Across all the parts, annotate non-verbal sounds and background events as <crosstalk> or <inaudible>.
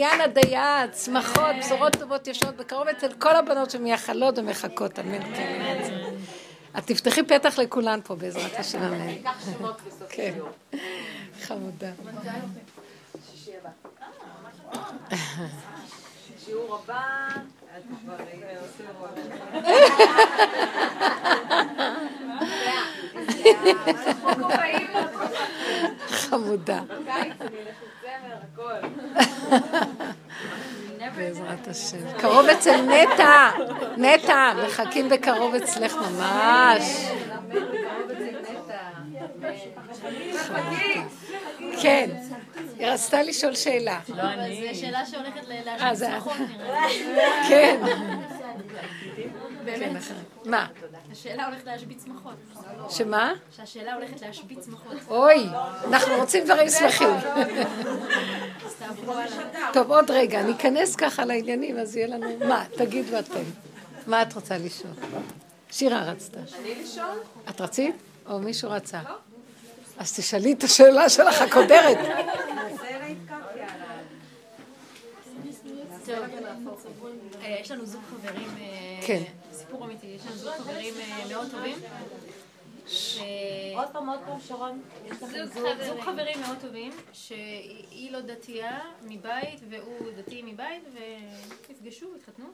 בניין הדייט, שמחות, בשורות טובות ישנות בקרוב אצל כל הבנות שמייחלות ומחכות, אמן כן. את תפתחי פתח לכולן פה בעזרת השם, אמן. כן, חמודה. שיעור הבא, <laughs> חמודה. בעזרת השם. קרוב אצל נטע, נטע, מחכים בקרוב אצלך ממש. כן. היא רצתה לשאול שאלה. לא אני. זו שאלה שהולכת להשמיץ נכון, כן. באמת. מה? השאלה הולכת להשבית שמחות. שמה? שהשאלה הולכת להשבית שמחות. אוי, אנחנו רוצים דברים שמחים. טוב, עוד רגע, ניכנס ככה לעניינים, אז יהיה לנו... מה, תגידו אתם. מה את רוצה לשאול? שירה רצתה. אני לשאול? את רצית? או מישהו רצה? לא. אז תשאלי את השאלה שלך הקודרת. אה, יש לנו זוג חברים, אה, כן. סיפור אמיתי, יש לנו זוג חברים אה, מאוד טובים. עוד פעם, עוד פעם, שרון. זוג חברים מאוד טובים, שהיא לא דתייה מבית והוא דתי מבית, ונפגשו, התחתנו.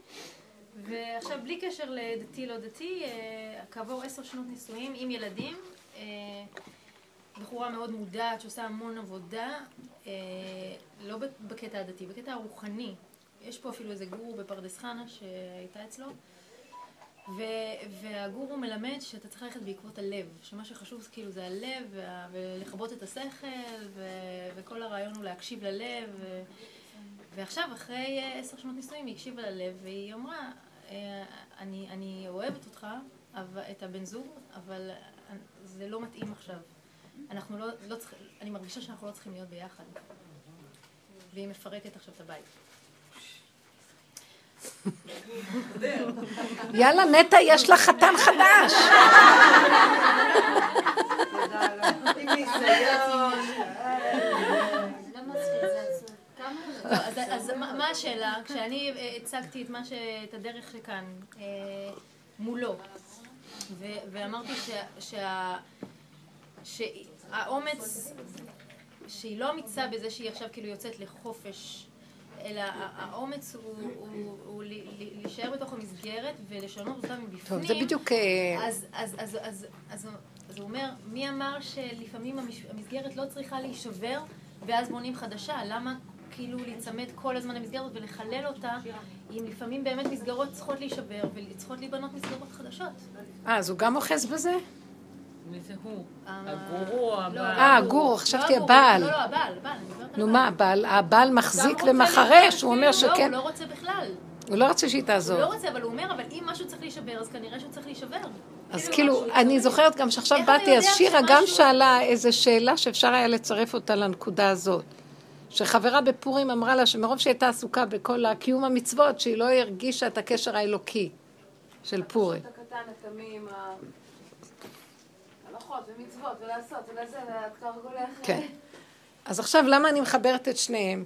ועכשיו, בלי קשר לדתי לא דתי, כעבור עשר שנות נישואים עם ילדים, בחורה מאוד מודעת, שעושה המון עבודה, לא בקטע הדתי, בקטע הרוחני. יש פה אפילו איזה גורו בפרדס חנה שהייתה אצלו, והגורו מלמד שאתה צריך ללכת בעקבות הלב, שמה שחשוב כאילו זה הלב, וה, ולכבות את השכל, ו, וכל הרעיון הוא להקשיב ללב. ו, ועכשיו, אחרי עשר שנות נישואים, היא הקשיבה ללב, והיא אמרה, אה, אני, אני אוהבת אותך, את הבן זוג, אבל זה לא מתאים עכשיו. אנחנו לא, לא צריכים, אני מרגישה שאנחנו לא צריכים להיות ביחד. והיא מפרקת עכשיו את הבית. יאללה, נטע, יש לך חתן חדש. אז מה השאלה? כשאני הצגתי את הדרך שכאן אה, מולו, ואמרתי שהאומץ, שהיא לא אמיצה בזה שהיא עכשיו כאילו יוצאת לחופש אלא האומץ הוא, להישאר בתוך המסגרת ולשנות אותה מבפנים. טוב, זה בדיוק... אה, אז, אז, אז, אז, אז, אז הוא אומר, מי אמר שלפעמים המסגרת לא צריכה להישבר ואז בונים חדשה? למה כאילו להיצמד כל הזמן למסגרת ולחלל אותה, אם לפעמים באמת מסגרות צריכות להישבר וצריכות להיבנות מסגרות חדשות? אה, אז הוא גם אוחז בזה? מי זה הוא? אה, הגורו או הבעל? אה, הגורו, חשבתי לא, הבעל. לא, לא, הבעל, הבעל. נו מה, הבעל מחזיק ומחרש, הוא אומר שכן. לא, הוא לא רוצה בכלל. הוא לא רוצה שהיא תעזור. הוא לא רוצה, אבל הוא אומר, אבל אם משהו צריך להישבר, אז כנראה שהוא צריך להישבר. אז כאילו, כאילו אני זוכרת גם שעכשיו באתי, אז שירה גם שאלה איזו שאלה שאפשר היה לצרף אותה לנקודה הזאת. שחברה בפורים אמרה לה שמרוב שהיא הייתה עסוקה בכל הקיום המצוות, שהיא לא הרגישה את הקשר האלוקי של פורים. כן. אז עכשיו, למה אני מחברת את שניהם?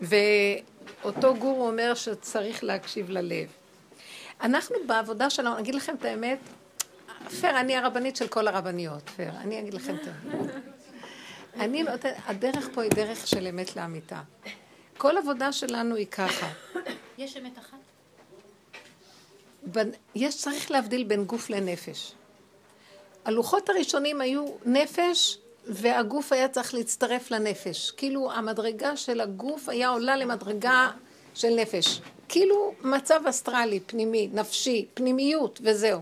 ואותו גורו אומר שצריך להקשיב ללב. אנחנו בעבודה שלנו, אני אגיד לכם את האמת, פר, אני הרבנית של כל הרבניות, פר, אני אגיד לכם את האמת. אני נותנת, הדרך פה היא דרך של אמת לאמיתה. כל עבודה שלנו היא ככה. יש אמת אחת? יש, צריך להבדיל בין גוף לנפש. הלוחות הראשונים היו נפש, והגוף היה צריך להצטרף לנפש. כאילו המדרגה של הגוף היה עולה למדרגה של נפש. כאילו מצב אסטרלי, פנימי, נפשי, פנימיות, וזהו.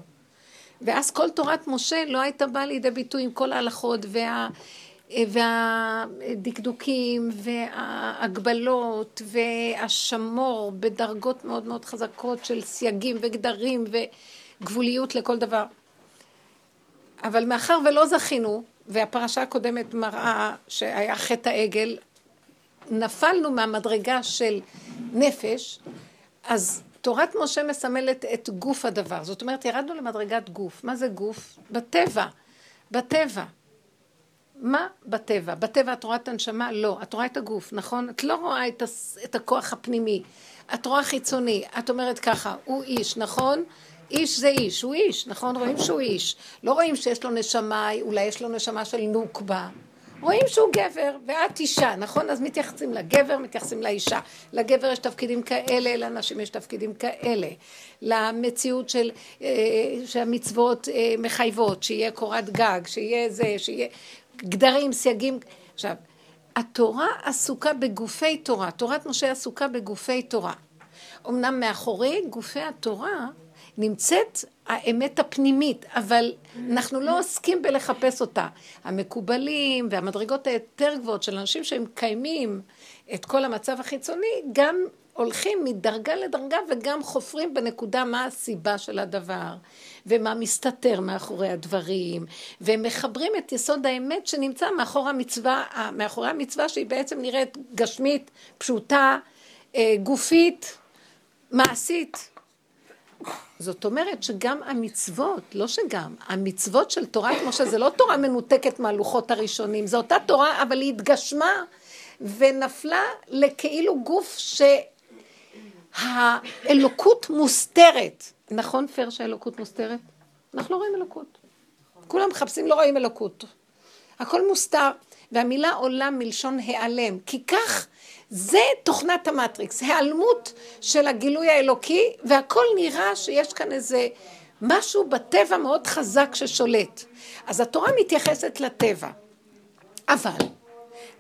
ואז כל תורת משה לא הייתה באה לידי ביטוי עם כל ההלכות וה... והדקדוקים וההגבלות והשמור בדרגות מאוד מאוד חזקות של סייגים וגדרים וגבוליות לכל דבר. אבל מאחר ולא זכינו, והפרשה הקודמת מראה שהיה חטא העגל, נפלנו מהמדרגה של נפש, אז תורת משה מסמלת את גוף הדבר. זאת אומרת, ירדנו למדרגת גוף. מה זה גוף? בטבע. בטבע. מה בטבע? בטבע את רואה את הנשמה? לא. את רואה את הגוף, נכון? את לא רואה את, הס... את הכוח הפנימי. את רואה חיצוני. את אומרת ככה, הוא איש, נכון? איש זה איש, הוא איש, נכון? רואים שהוא איש. לא רואים שיש לו נשמה, אולי יש לו נשמה של נוקבה. רואים שהוא גבר, ואת אישה, נכון? אז מתייחסים לגבר, מתייחסים לאישה. לגבר יש תפקידים כאלה, לאנשים יש תפקידים כאלה. למציאות של, אה, שהמצוות אה, מחייבות, שיהיה קורת גג, שיהיה זה, שיהיה גדרים, סייגים. עכשיו, התורה עסוקה בגופי תורה, תורת משה עסוקה בגופי תורה. אמנם מאחורי גופי התורה נמצאת האמת הפנימית, אבל אנחנו לא עוסקים בלחפש אותה. המקובלים והמדרגות היותר גבוהות של אנשים שהם מקיימים את כל המצב החיצוני, גם הולכים מדרגה לדרגה וגם חופרים בנקודה מה הסיבה של הדבר ומה מסתתר מאחורי הדברים והם מחברים את יסוד האמת שנמצא מאחורי המצווה, מאחורי המצווה שהיא בעצם נראית גשמית, פשוטה, אה, גופית, מעשית. זאת אומרת שגם המצוות, לא שגם, המצוות של תורת משה זה לא תורה מנותקת מהלוחות הראשונים, זו אותה תורה אבל היא התגשמה ונפלה לכאילו גוף שהאלוקות מוסתרת. נכון פייר שהאלוקות מוסתרת? אנחנו לא רואים אלוקות. כולם מחפשים, לא רואים אלוקות. הכל מוסתר, והמילה עולה מלשון העלם, כי כך זה תוכנת המטריקס, היעלמות של הגילוי האלוקי, והכל נראה שיש כאן איזה משהו בטבע מאוד חזק ששולט. אז התורה מתייחסת לטבע. אבל,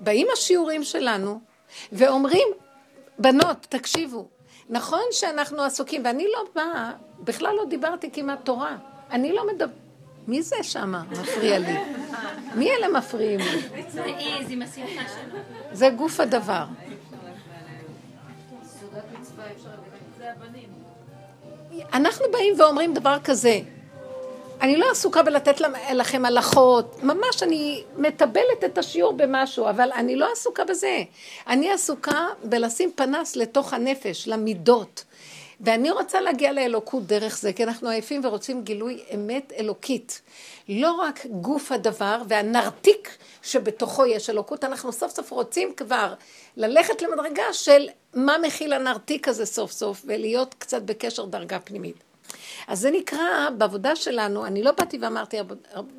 באים השיעורים שלנו ואומרים, בנות, תקשיבו, נכון שאנחנו עסוקים, ואני לא באה, בכלל לא דיברתי כמעט תורה. אני לא מדבר... מי זה שמה מפריע לי? מי אלה מפריעים לי? זה גוף הדבר. אנחנו באים ואומרים דבר כזה, אני לא עסוקה בלתת לכם הלכות, ממש אני מטבלת את השיעור במשהו, אבל אני לא עסוקה בזה. אני עסוקה בלשים פנס לתוך הנפש, למידות. ואני רוצה להגיע לאלוקות דרך זה, כי אנחנו עייפים ורוצים גילוי אמת אלוקית. לא רק גוף הדבר והנרתיק שבתוכו יש אלוקות, אנחנו סוף סוף רוצים כבר ללכת למדרגה של מה מכיל הנרתיק הזה סוף סוף, ולהיות קצת בקשר דרגה פנימית. אז זה נקרא, בעבודה שלנו, אני לא באתי ואמרתי,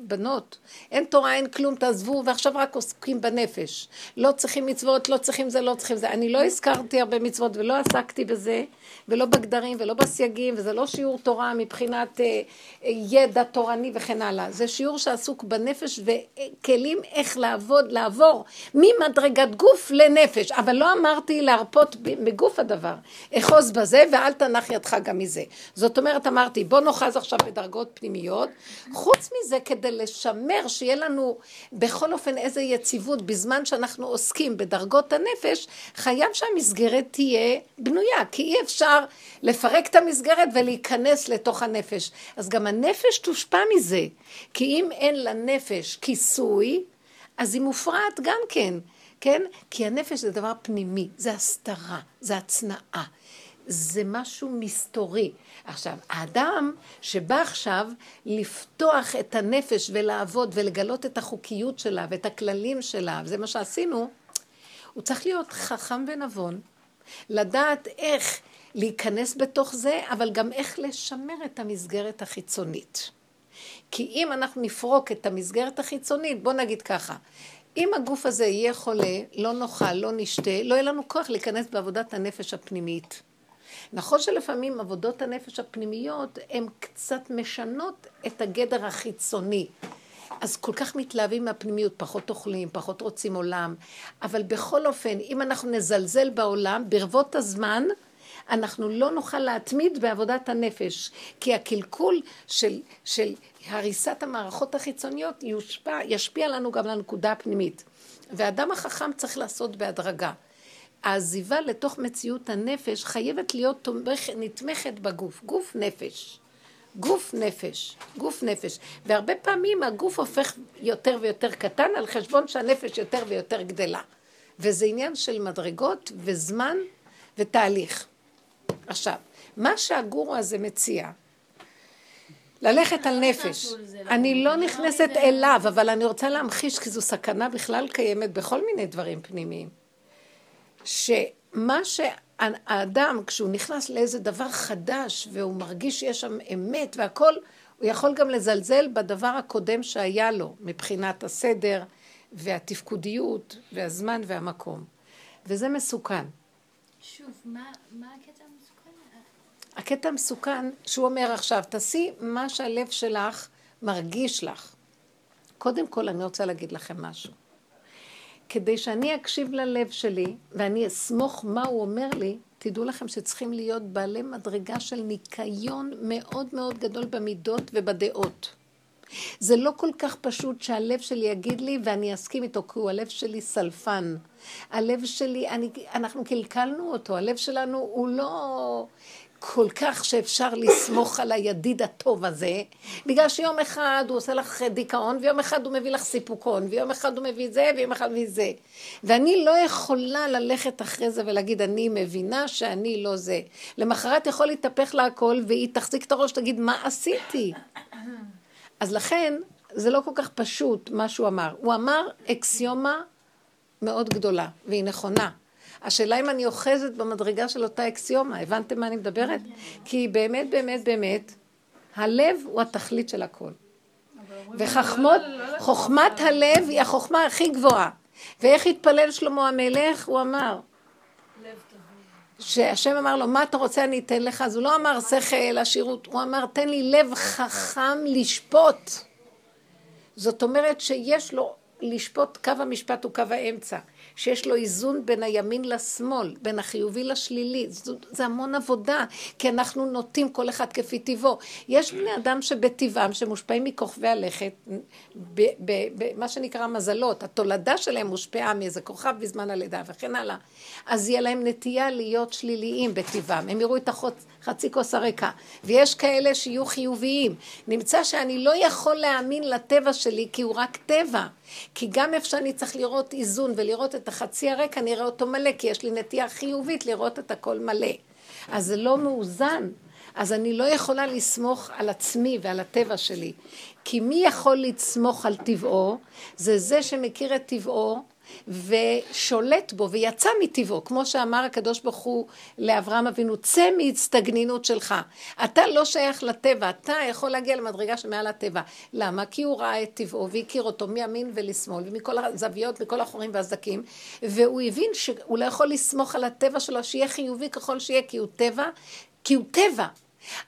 בנות, אין תורה, אין כלום, תעזבו, ועכשיו רק עוסקים בנפש. לא צריכים מצוות, לא צריכים זה, לא צריכים זה. אני לא הזכרתי הרבה מצוות ולא עסקתי בזה, ולא בגדרים ולא בסייגים, וזה לא שיעור תורה מבחינת אה, אה, ידע תורני וכן הלאה. זה שיעור שעסוק בנפש וכלים איך לעבוד, לעבור ממדרגת גוף לנפש. אבל לא אמרתי להרפות בגוף הדבר. אחוז בזה ואל תנח ידך גם מזה. זאת אומרת, אמרתי, בוא נאחז עכשיו בדרגות פנימיות. חוץ מזה, כדי לשמר, שיהיה לנו בכל אופן איזה יציבות בזמן שאנחנו עוסקים בדרגות הנפש, חייב שהמסגרת תהיה בנויה, כי אי אפשר לפרק את המסגרת ולהיכנס לתוך הנפש. אז גם הנפש תושפע מזה, כי אם אין לנפש כיסוי, אז היא מופרעת גם כן. כן? כי הנפש זה דבר פנימי, זה הסתרה, זה הצנעה, זה משהו מסתורי. עכשיו, האדם שבא עכשיו לפתוח את הנפש ולעבוד ולגלות את החוקיות שלה ואת הכללים שלה, וזה מה שעשינו, הוא צריך להיות חכם ונבון, לדעת איך להיכנס בתוך זה, אבל גם איך לשמר את המסגרת החיצונית. כי אם אנחנו נפרוק את המסגרת החיצונית, בוא נגיד ככה, אם הגוף הזה יהיה חולה, לא נאכל, לא נשתה, לא יהיה לנו כוח להיכנס בעבודת הנפש הפנימית. נכון שלפעמים עבודות הנפש הפנימיות הן קצת משנות את הגדר החיצוני. אז כל כך מתלהבים מהפנימיות, פחות אוכלים, פחות רוצים עולם. אבל בכל אופן, אם אנחנו נזלזל בעולם, ברבות הזמן, אנחנו לא נוכל להתמיד בעבודת הנפש. כי הקלקול של, של הריסת המערכות החיצוניות יושפע, ישפיע לנו גם לנקודה הפנימית. ואדם החכם צריך לעשות בהדרגה. העזיבה לתוך מציאות הנפש חייבת להיות תומך, נתמכת בגוף, גוף נפש. גוף נפש, גוף נפש. והרבה פעמים הגוף הופך יותר ויותר קטן על חשבון שהנפש יותר ויותר גדלה. וזה עניין של מדרגות וזמן ותהליך. עכשיו, מה שהגורו הזה מציע, ללכת על נפש. אני לא נכנסת אליו, אבל אני רוצה להמחיש, כי זו סכנה בכלל קיימת בכל מיני דברים פנימיים. שמה שהאדם, כשהוא נכנס לאיזה דבר חדש, והוא מרגיש שיש שם אמת והכל, הוא יכול גם לזלזל בדבר הקודם שהיה לו, מבחינת הסדר והתפקודיות והזמן והמקום. וזה מסוכן. שוב, מה, מה הקטע? הקטע המסוכן, שהוא אומר עכשיו, תעשי מה שהלב שלך מרגיש לך. קודם כל, אני רוצה להגיד לכם משהו. כדי שאני אקשיב ללב שלי, ואני אסמוך מה הוא אומר לי, תדעו לכם שצריכים להיות בעלי מדרגה של ניקיון מאוד מאוד גדול במידות ובדעות. זה לא כל כך פשוט שהלב שלי יגיד לי ואני אסכים איתו, כי הוא הלב שלי סלפן. הלב שלי, אני, אנחנו קלקלנו אותו, הלב שלנו הוא לא כל כך שאפשר לסמוך על הידיד הטוב הזה, בגלל שיום אחד הוא עושה לך דיכאון, ויום אחד הוא מביא לך סיפוקון, ויום אחד הוא מביא זה, ויום אחד הוא מביא זה. ואני לא יכולה ללכת אחרי זה ולהגיד, אני מבינה שאני לא זה. למחרת יכול להתהפך לה הכל, והיא תחזיק את הראש, תגיד, מה עשיתי? אז לכן, זה לא כל כך פשוט מה שהוא אמר. הוא אמר אקסיומה מאוד גדולה, והיא נכונה. השאלה אם אני אוחזת במדרגה של אותה אקסיומה, הבנתם מה אני מדברת? כי באמת, באמת, באמת, הלב הוא התכלית של הכל. וחכמות, חוכמת הלב היא החוכמה הכי גבוהה. ואיך התפלל שלמה המלך? הוא אמר, שהשם אמר לו, מה אתה רוצה אני אתן לך? אז הוא לא אמר שכל, עשירות, הוא אמר, תן לי לב חכם לשפוט. זאת אומרת שיש לו לשפוט, קו המשפט הוא קו האמצע. שיש לו איזון בין הימין לשמאל, בין החיובי לשלילי. זה, זה המון עבודה, כי אנחנו נוטים כל אחד כפי טבעו. יש בני אדם שבטבעם, שמושפעים מכוכבי הלכת, במה שנקרא מזלות, התולדה שלהם מושפעה מאיזה כוכב בזמן הלידה וכן הלאה. אז יהיה להם נטייה להיות שליליים בטבעם. הם יראו את החצי כוס הריקה. ויש כאלה שיהיו חיוביים. נמצא שאני לא יכול להאמין לטבע שלי כי הוא רק טבע. כי גם איפה שאני צריך לראות איזון ולראות את החצי הריק, אני אראה אותו מלא, כי יש לי נטייה חיובית לראות את הכל מלא. אז זה לא מאוזן. אז אני לא יכולה לסמוך על עצמי ועל הטבע שלי. כי מי יכול לסמוך על טבעו? זה זה שמכיר את טבעו ושולט בו ויצא מטבעו, כמו שאמר הקדוש ברוך הוא לאברהם אבינו, צא מהצטגנינות שלך. אתה לא שייך לטבע, אתה יכול להגיע למדרגה שמעל הטבע. למה? כי הוא ראה את טבעו והכיר אותו מימין ולשמאל ומכל הזוויות, מכל החורים והסדקים, והוא הבין שהוא לא יכול לסמוך על הטבע שלו שיהיה חיובי ככל שיהיה, כי הוא טבע, כי הוא טבע.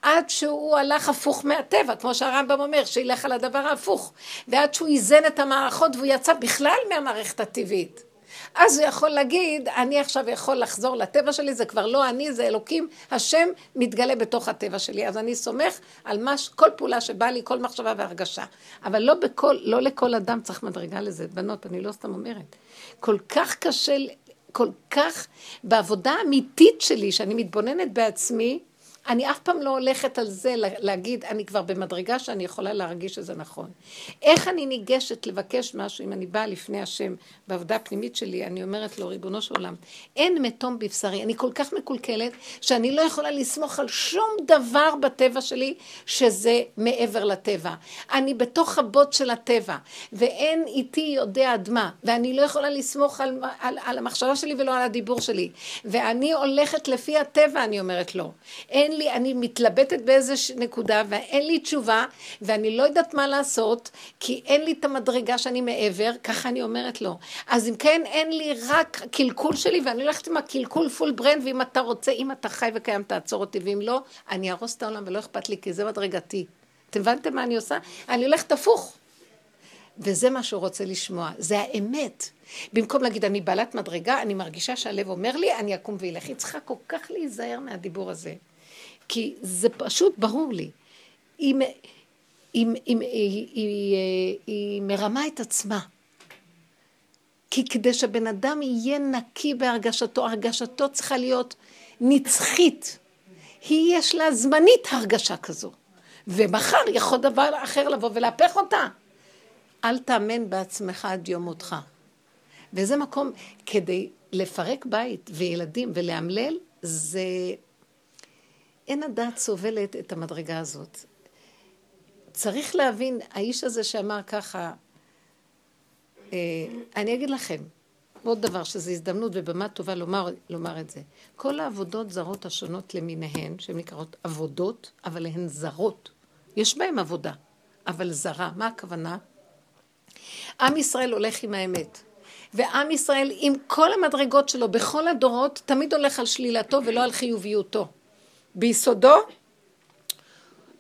עד שהוא הלך הפוך מהטבע, כמו שהרמב"ם אומר, שילך על הדבר ההפוך. ועד שהוא איזן את המערכות והוא יצא בכלל מהמערכת הטבעית. אז הוא יכול להגיד, אני עכשיו יכול לחזור לטבע שלי, זה כבר לא אני, זה אלוקים, השם מתגלה בתוך הטבע שלי. אז אני סומך על מה, כל פעולה שבאה לי, כל מחשבה והרגשה. אבל לא בכל, לא לכל אדם צריך מדרגה לזה. בנות, אני לא סתם אומרת. כל כך קשה, כל כך, בעבודה האמיתית שלי, שאני מתבוננת בעצמי, אני אף פעם לא הולכת על זה להגיד, אני כבר במדרגה שאני יכולה להרגיש שזה נכון. איך אני ניגשת לבקש משהו אם אני באה לפני השם בעבודה הפנימית שלי, אני אומרת לו, ריבונו של עולם, אין מתום בבשרי, אני כל כך מקולקלת, שאני לא יכולה לסמוך על שום דבר בטבע שלי שזה מעבר לטבע. אני בתוך הבוט של הטבע, ואין איתי יודע עד מה, ואני לא יכולה לסמוך על, על, על המחשבה שלי ולא על הדיבור שלי. ואני הולכת לפי הטבע, אני אומרת לו. אין לי, אני מתלבטת באיזה נקודה ואין לי תשובה ואני לא יודעת מה לעשות כי אין לי את המדרגה שאני מעבר, ככה אני אומרת לו. אז אם כן, אין לי רק קלקול שלי ואני הולכת עם הקלקול full brand ואם אתה רוצה, אם אתה חי וקיים תעצור אותי ואם לא, אני אהרוס את העולם ולא אכפת לי כי זה מדרגתי. אתם הבנתם מה אני עושה? אני הולכת הפוך. וזה מה שהוא רוצה לשמוע, זה האמת. במקום להגיד, אני בעלת מדרגה, אני מרגישה שהלב אומר לי, אני אקום ואילך. היא צריכה כל כך להיזהר מהדיבור הזה. כי זה פשוט ברור לי. היא, היא, היא, היא, היא, היא מרמה את עצמה. כי כדי שבן אדם יהיה נקי בהרגשתו, הרגשתו צריכה להיות נצחית. היא יש לה זמנית הרגשה כזו. ומחר יכול דבר אחר לבוא ולהפך אותה. אל תאמן בעצמך עד יום מותך. וזה מקום, כדי לפרק בית וילדים ולאמלל, זה אין הדעת סובלת את המדרגה הזאת. צריך להבין, האיש הזה שאמר ככה, אה, אני אגיד לכם, עוד דבר שזו הזדמנות ובמה טובה לומר, לומר את זה. כל העבודות זרות השונות למיניהן, שהן נקראות עבודות, אבל הן זרות. יש בהן עבודה, אבל זרה. מה הכוונה? עם ישראל הולך עם האמת. ועם ישראל עם כל המדרגות שלו בכל הדורות תמיד הולך על שלילתו ולא על חיוביותו. ביסודו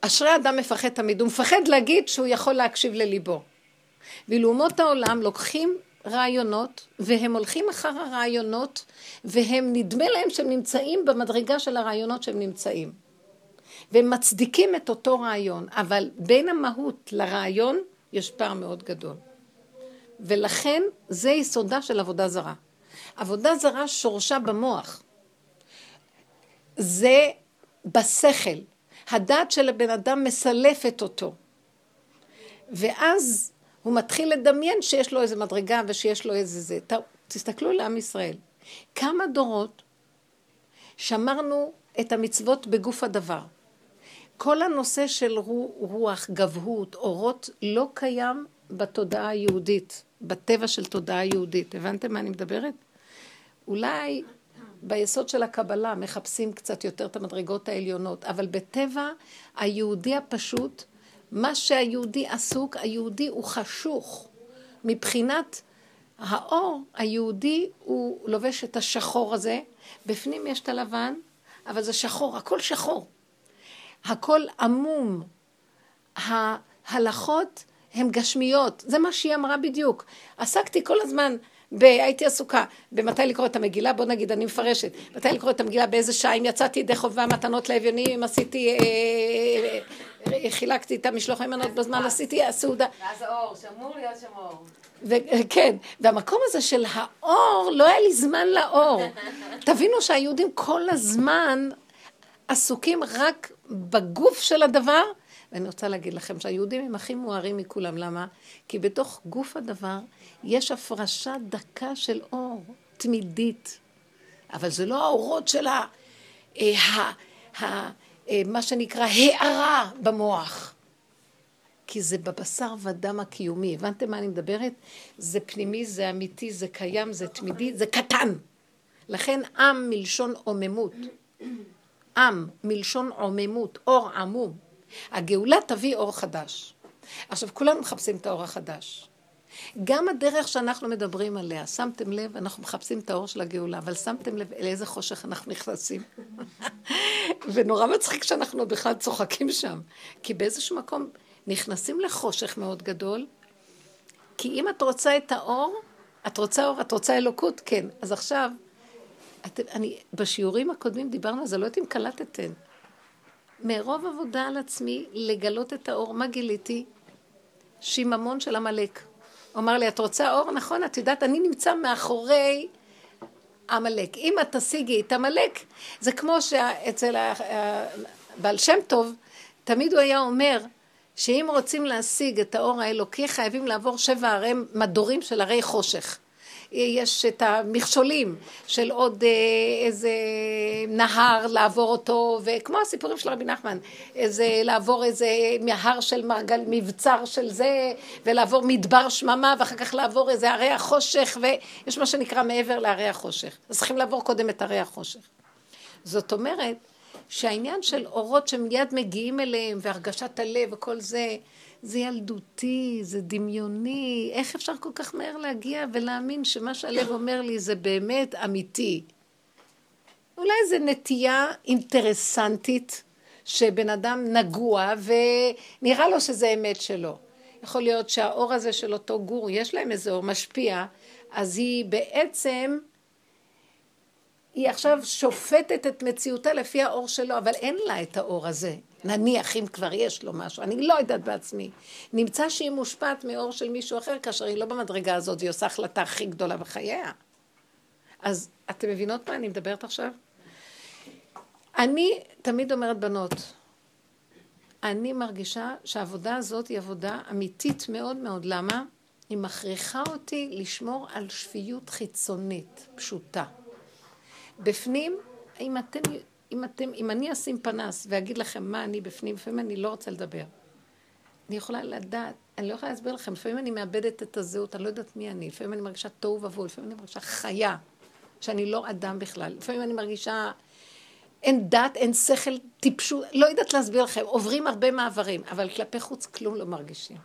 אשרי אדם מפחד תמיד, הוא מפחד להגיד שהוא יכול להקשיב לליבו. ואילו אומות העולם לוקחים רעיונות והם הולכים אחר הרעיונות והם נדמה להם שהם נמצאים במדרגה של הרעיונות שהם נמצאים. והם מצדיקים את אותו רעיון, אבל בין המהות לרעיון יש פער מאוד גדול. ולכן זה יסודה של עבודה זרה. עבודה זרה שורשה במוח. זה בשכל. הדעת של הבן אדם מסלפת אותו. ואז הוא מתחיל לדמיין שיש לו איזה מדרגה ושיש לו איזה זה. תסתכלו לעם ישראל. כמה דורות שמרנו את המצוות בגוף הדבר. כל הנושא של רוח, גבהות, אורות, לא קיים בתודעה היהודית, בטבע של תודעה יהודית. הבנתם מה אני מדברת? אולי ביסוד של הקבלה מחפשים קצת יותר את המדרגות העליונות, אבל בטבע היהודי הפשוט, מה שהיהודי עסוק, היהודי הוא חשוך. מבחינת האור, היהודי הוא לובש את השחור הזה, בפנים יש את הלבן, אבל זה שחור, הכל שחור. הכל עמום. ההלכות הן גשמיות, זה מה שהיא אמרה בדיוק. עסקתי כל הזמן ב... הייתי עסוקה במתי לקרוא את המגילה, בוא נגיד, אני מפרשת, מתי לקרוא את המגילה, באיזה שעה, אם יצאתי ידי חובה מתנות לאביונים, אם עשיתי, אה, אה, אה, חילקתי את המשלוח המנות בזמן, עשיתי הסעודה. ואז האור, שמור להיות שמור. כן, והמקום הזה של האור, לא היה לי זמן לאור. <laughs> תבינו שהיהודים כל הזמן עסוקים רק בגוף של הדבר, ואני רוצה להגיד לכם שהיהודים הם הכי מוארים מכולם, למה? כי בתוך גוף הדבר יש הפרשה דקה של אור, תמידית. אבל זה לא האורות של ה... אה, ה, ה אה, מה שנקרא הארה במוח. כי זה בבשר ודם הקיומי. הבנתם מה אני מדברת? זה פנימי, זה אמיתי, זה קיים, זה תמידי, זה קטן. לכן עם מלשון עוממות. עם מלשון עוממות, אור עמום. הגאולה תביא אור חדש. עכשיו, כולנו מחפשים את האור החדש. גם הדרך שאנחנו מדברים עליה, שמתם לב, אנחנו מחפשים את האור של הגאולה, אבל שמתם לב לאיזה חושך אנחנו נכנסים. <laughs> ונורא מצחיק שאנחנו בכלל צוחקים שם, כי באיזשהו מקום נכנסים לחושך מאוד גדול, כי אם את רוצה את האור, את רוצה אור, את רוצה אלוקות, כן. אז עכשיו, את, אני, בשיעורים הקודמים דיברנו על זה, לא יודעת אם קלטתם. מרוב עבודה על עצמי, לגלות את האור, מה גיליתי? שיממון של עמלק. הוא אמר לי, את רוצה אור? נכון, את יודעת, אני נמצא מאחורי עמלק. אם את תשיגי את עמלק, זה כמו שאצל הבעל שם טוב, תמיד הוא היה אומר, שאם רוצים להשיג את האור האלוקי, חייבים לעבור שבע ערי מדורים של ערי חושך. יש את המכשולים של עוד אה, איזה נהר לעבור אותו, וכמו הסיפורים של רבי נחמן, איזה לעבור איזה מהר של מרגל, מבצר של זה, ולעבור מדבר שממה, ואחר כך לעבור איזה ערי החושך, ויש מה שנקרא מעבר לערי החושך. אז צריכים לעבור קודם את ערי החושך. זאת אומרת, שהעניין של אורות שמיד מגיעים אליהם, והרגשת הלב וכל זה, זה ילדותי, זה דמיוני, איך אפשר כל כך מהר להגיע ולהאמין שמה שהלב אומר לי זה באמת אמיתי? אולי זו נטייה אינטרסנטית שבן אדם נגוע ונראה לו שזה אמת שלו. יכול להיות שהאור הזה של אותו גור, יש להם איזה אור משפיע, אז היא בעצם, היא עכשיו שופטת את מציאותה לפי האור שלו, אבל אין לה את האור הזה. נניח אם כבר יש לו משהו, אני לא יודעת בעצמי. נמצא שהיא מושפעת מאור של מישהו אחר, כאשר היא לא במדרגה הזאת, היא עושה החלטה הכי גדולה בחייה. אז אתם מבינות מה אני מדברת עכשיו? אני תמיד אומרת, בנות, אני מרגישה שהעבודה הזאת היא עבודה אמיתית מאוד מאוד. למה? היא מכריחה אותי לשמור על שפיות חיצונית, פשוטה. בפנים, אם אתם אם, אתם, אם אני אשים פנס ואגיד לכם מה אני בפנים, לפעמים אני לא רוצה לדבר. אני יכולה לדעת, אני לא יכולה להסביר לכם, לפעמים אני מאבדת את הזהות, אני לא יודעת מי אני, לפעמים אני מרגישה תוהו ובוהו, לפעמים אני מרגישה חיה, שאני לא אדם בכלל, לפעמים אני מרגישה, אין דת, אין שכל, טיפשות, לא יודעת להסביר לכם, עוברים הרבה מעברים, אבל כלפי חוץ כלום לא מרגישים.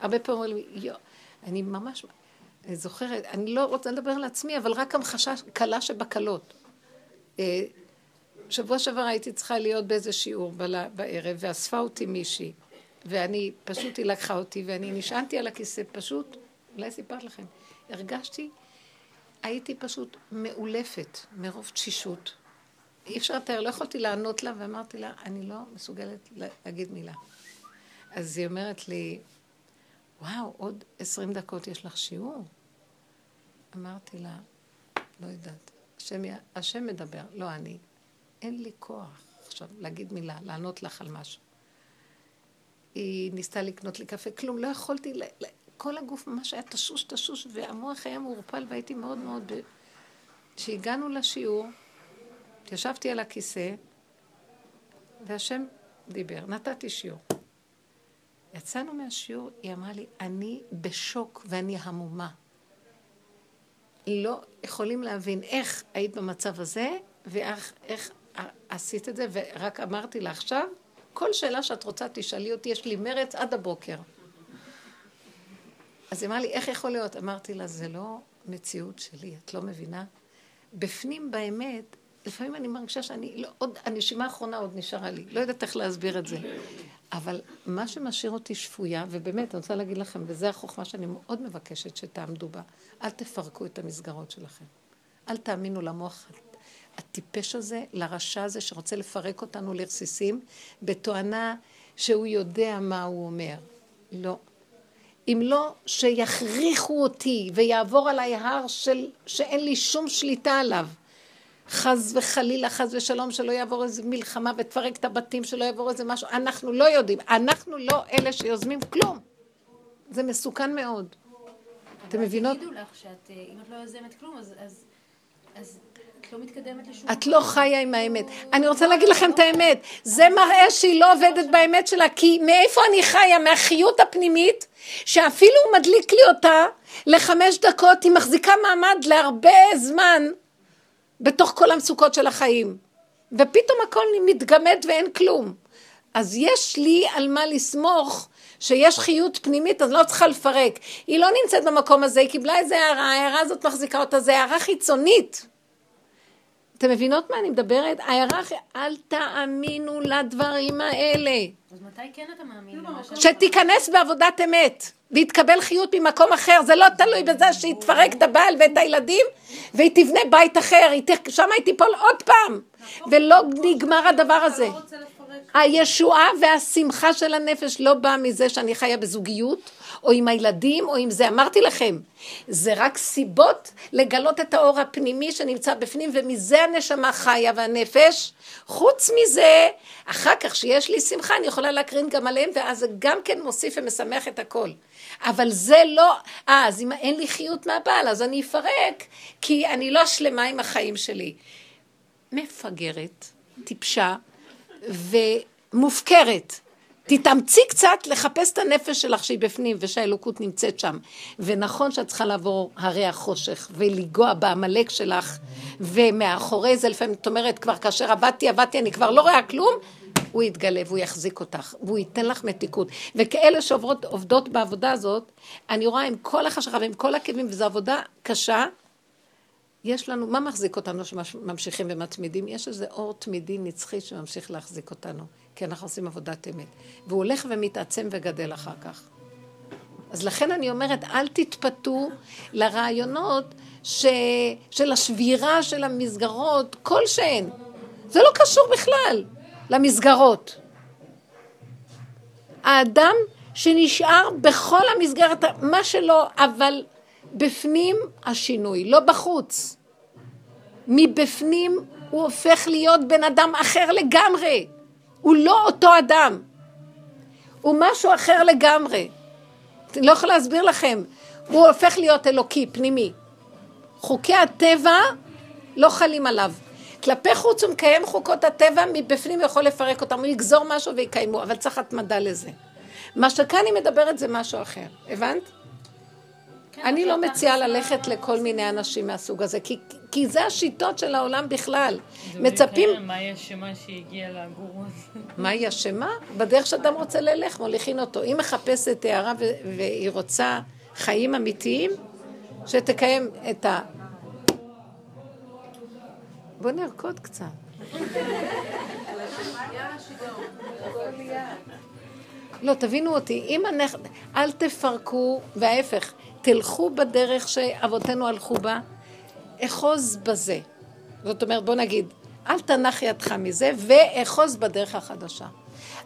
הרבה פעמים אומרים לי, יואו, אני ממש, אני זוכרת, אני לא רוצה לדבר על עצמי, אבל רק המחשה קלה שבקלות. שבוע שעבר הייתי צריכה להיות באיזה שיעור בערב, ואספה אותי מישהי, ואני, פשוט היא לקחה אותי, ואני נשענתי על הכיסא, פשוט, אולי סיפרת לכם, הרגשתי, הייתי פשוט מאולפת מרוב תשישות. אי אפשר לתאר, לא יכולתי לענות לה, ואמרתי לה, אני לא מסוגלת להגיד מילה. אז היא אומרת לי, וואו, עוד עשרים דקות יש לך שיעור? אמרתי לה, לא יודעת, השם, השם מדבר, לא אני. אין לי כוח עכשיו להגיד מילה, לענות לך על משהו. היא ניסתה לקנות לי קפה, כלום, לא יכולתי, כל הגוף ממש היה תשוש תשוש, והמוח היה מעורפל והייתי מאוד מאוד... כשהגענו לשיעור, ישבתי על הכיסא, והשם דיבר, נתתי שיעור. יצאנו מהשיעור, היא אמרה לי, אני בשוק ואני המומה. לא יכולים להבין איך היית במצב הזה, ואיך עשית את זה, ורק אמרתי לה עכשיו, כל שאלה שאת רוצה תשאלי אותי, יש לי מרץ עד הבוקר. אז היא אמרה לי, איך יכול להיות? אמרתי לה, זה לא מציאות שלי, את לא מבינה? בפנים באמת, לפעמים אני מרגישה שאני, לא, עוד, הנשימה האחרונה עוד נשארה לי, לא יודעת איך להסביר את זה. אבל מה שמשאיר אותי שפויה, ובאמת, אני רוצה להגיד לכם, וזו החוכמה שאני מאוד מבקשת שתעמדו בה, אל תפרקו את המסגרות שלכם. אל תאמינו למוח הטיפש הזה, לרשע הזה שרוצה לפרק אותנו לרסיסים, בתואנה שהוא יודע מה הוא אומר. לא. אם לא, שיכריחו אותי ויעבור עליי הר של, שאין לי שום שליטה עליו. חס וחלילה, חס ושלום, שלא יעבור איזה מלחמה ותפרק את הבתים, שלא יעבור איזה משהו. אנחנו לא יודעים. אנחנו לא אלה שיוזמים כלום. זה מסוכן מאוד. אתם מבינות? יגידו לך שאת, אם את לא יוזמת כלום, אז, אז, אז את לא מתקדמת לשום... את לא חיה עם האמת. אני רוצה להגיד לכם את האמת. זה מראה שהיא לא עובדת באמת שלה, כי מאיפה אני חיה? מהחיות הפנימית, שאפילו הוא מדליק לי אותה לחמש דקות, היא מחזיקה מעמד להרבה זמן. בתוך כל המצוקות של החיים. ופתאום הכל מתגמד ואין כלום. אז יש לי על מה לסמוך שיש חיות פנימית, אז לא צריכה לפרק. היא לא נמצאת במקום הזה, היא קיבלה איזה הערה, ההערה הזאת מחזיקה אותה, זה הערה חיצונית. אתם מבינות מה אני מדברת? ההערה, אל תאמינו לדברים האלה. אז מתי כן אתה מאמין? שתיכנס בעבודת אמת. ויתקבל חיות ממקום אחר, זה לא תלוי בזה שהיא תפרק את הבעל ואת הילדים והיא תבנה בית אחר, שם היא תיפול עוד פעם ולא נגמר הדבר הזה. הישועה והשמחה של הנפש לא באה מזה שאני חיה בזוגיות או עם הילדים או עם זה, אמרתי לכם, זה רק סיבות לגלות את האור הפנימי שנמצא בפנים ומזה הנשמה חיה והנפש, חוץ מזה, אחר כך שיש לי שמחה אני יכולה להקרין גם עליהם ואז זה גם כן מוסיף ומשמח את הכל. אבל זה לא, אה, אז אם אין לי חיות מהבעל, אז אני אפרק, כי אני לא שלמה עם החיים שלי. מפגרת, טיפשה ומופקרת. תתאמצי קצת לחפש את הנפש שלך שהיא בפנים ושהאלוקות נמצאת שם. ונכון שאת צריכה לעבור הרי החושך ולגוע בעמלק שלך, ומאחורי זה לפעמים את אומרת כבר כאשר עבדתי, עבדתי, אני כבר לא רואה כלום, הוא יתגלה והוא יחזיק אותך, והוא ייתן לך מתיקות. וכאלה שעובדות בעבודה הזאת, אני רואה עם כל החשכה ועם כל הכאבים, וזו עבודה קשה, יש לנו, מה מחזיק אותנו שממשיכים ומתמידים? יש איזה אור תמידי נצחי שממשיך להחזיק אותנו, כי אנחנו עושים עבודת אמת. והוא הולך ומתעצם וגדל אחר כך. אז לכן אני אומרת, אל תתפתו לרעיונות ש... של השבירה של המסגרות כלשהן. זה לא קשור בכלל. למסגרות. האדם שנשאר בכל המסגרת, מה שלא, אבל בפנים השינוי, לא בחוץ. מבפנים הוא הופך להיות בן אדם אחר לגמרי. הוא לא אותו אדם. הוא משהו אחר לגמרי. אני לא יכולה להסביר לכם. הוא הופך להיות אלוקי, פנימי. חוקי הטבע לא חלים עליו. כלפי חוץ הוא מקיים חוקות הטבע, מבפנים הוא יכול לפרק אותם, הוא יגזור משהו ויקיימו, אבל צריך התמדה לזה. מה שכאן היא מדברת זה משהו אחר, הבנת? כן, אני לא מציעה ללכת לכל מיני אנשים מהסוג הזה, כי, כי זה השיטות של העולם בכלל. מצפים, מה היא אשמה שהגיעה לגורו הזה? <laughs> מה היא אשמה? בדרך שאדם רוצה ללך, מוליכין אותו. היא מחפשת הערה והיא רוצה חיים אמיתיים, שתקיים את ה... בוא נרקוד קצת. לא, תבינו אותי, אם הנכד... אל תפרקו, וההפך, תלכו בדרך שאבותינו הלכו בה, אחוז בזה. זאת אומרת, בוא נגיד, אל תנח ידך מזה, ואחוז בדרך החדשה.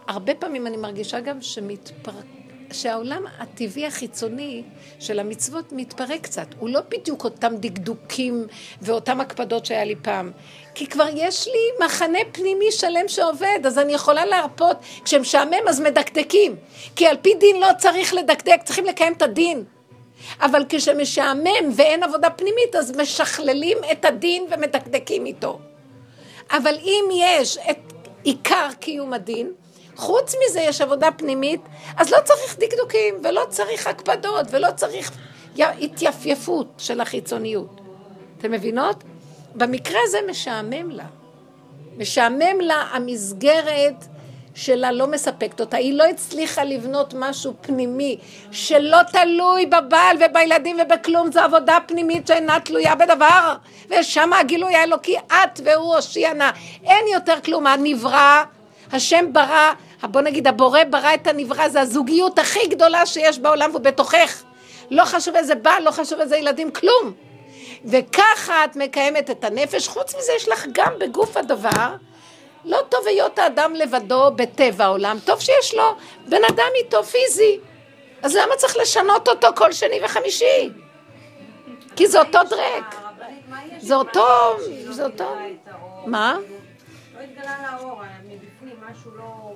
הרבה פעמים אני מרגישה גם שמתפרק... שהעולם הטבעי החיצוני של המצוות מתפרק קצת. הוא לא בדיוק אותם דקדוקים ואותם הקפדות שהיה לי פעם. כי כבר יש לי מחנה פנימי שלם שעובד, אז אני יכולה להרפות. כשמשעמם אז מדקדקים. כי על פי דין לא צריך לדקדק, צריכים לקיים את הדין. אבל כשמשעמם ואין עבודה פנימית, אז משכללים את הדין ומדקדקים איתו. אבל אם יש את עיקר קיום הדין, חוץ מזה יש עבודה פנימית, אז לא צריך דקדוקים, ולא צריך הקפדות, ולא צריך התייפייפות של החיצוניות. אתם מבינות? במקרה הזה משעמם לה. משעמם לה המסגרת שלה לא מספקת אותה. היא לא הצליחה לבנות משהו פנימי שלא תלוי בבעל ובילדים ובכלום. זו עבודה פנימית שאינה תלויה בדבר. ושם הגילוי האלוקי, את והוא הושיע נא. אין יותר כלום. הנברא, השם ברא, בוא נגיד הבורא ברא את הנברא, זה הזוגיות הכי גדולה שיש בעולם ובתוכך. לא חשוב איזה בעל, לא חשוב איזה ילדים, כלום. וככה את מקיימת את הנפש, חוץ מזה יש לך גם בגוף הדבר, לא טוב היות האדם לבדו בטבע העולם, טוב שיש לו בן אדם איתו פיזי. אז למה צריך לשנות אותו כל שני וחמישי? כי זה אותו דרק. זה אותו, זה אותו, מה? לא התגלה לאור, מבפנים משהו לא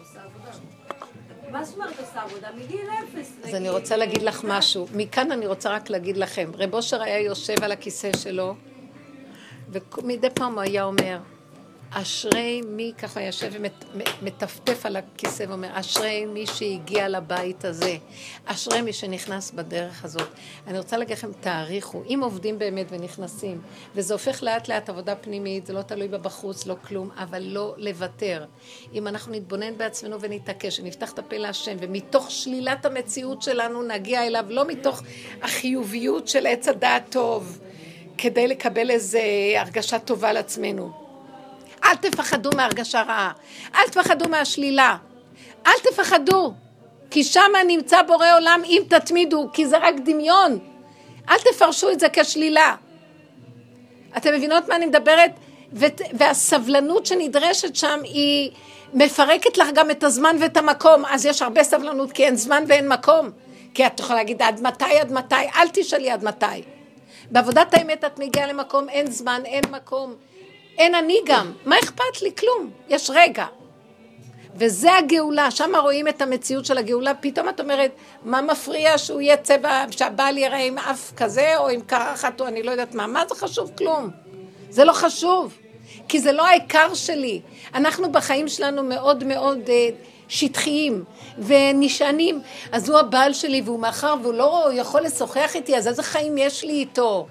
עושה עבודה. מה זאת אומרת עושה עבודה? מגיל אפס. אז אני רוצה להגיד לך משהו. מכאן אני רוצה רק להגיד לכם. רב אושר היה יושב על הכיסא שלו, ומדי פעם הוא היה אומר, אשרי מי, ככה יושב ומטפטף על הכיסא ואומר, אשרי מי שהגיע לבית הזה, אשרי מי שנכנס בדרך הזאת. אני רוצה להגיד לכם, תעריכו, אם עובדים באמת ונכנסים, וזה הופך לאט לאט עבודה פנימית, זה לא תלוי בבחוץ, לא כלום, אבל לא לוותר. אם אנחנו נתבונן בעצמנו ונתעקש, ונפתח את הפה להשם, ומתוך שלילת המציאות שלנו נגיע אליו, לא מתוך החיוביות של עץ הדעת טוב, כדי לקבל איזו הרגשה טובה לעצמנו. אל תפחדו מהרגשה רעה, אל תפחדו מהשלילה, אל תפחדו, כי שם נמצא בורא עולם אם תתמידו, כי זה רק דמיון. אל תפרשו את זה כשלילה. אתם מבינות מה אני מדברת? והסבלנות שנדרשת שם היא מפרקת לך גם את הזמן ואת המקום, אז יש הרבה סבלנות כי אין זמן ואין מקום. כי את יכולה להגיד עד מתי, עד מתי, אל תשאלי עד מתי. בעבודת האמת את מגיעה למקום, אין זמן, אין מקום. אין אני גם, מה אכפת לי? כלום, יש רגע. וזה הגאולה, שם רואים את המציאות של הגאולה, פתאום את אומרת, מה מפריע שהוא יהיה צבע, שהבעל יראה עם אף כזה, או עם קרחת, או אני לא יודעת מה, מה זה חשוב? כלום. זה לא חשוב, כי זה לא העיקר שלי. אנחנו בחיים שלנו מאוד מאוד אה, שטחיים ונשענים, אז הוא הבעל שלי, והוא מאחר והוא לא יכול לשוחח איתי, אז איזה חיים יש לי איתו?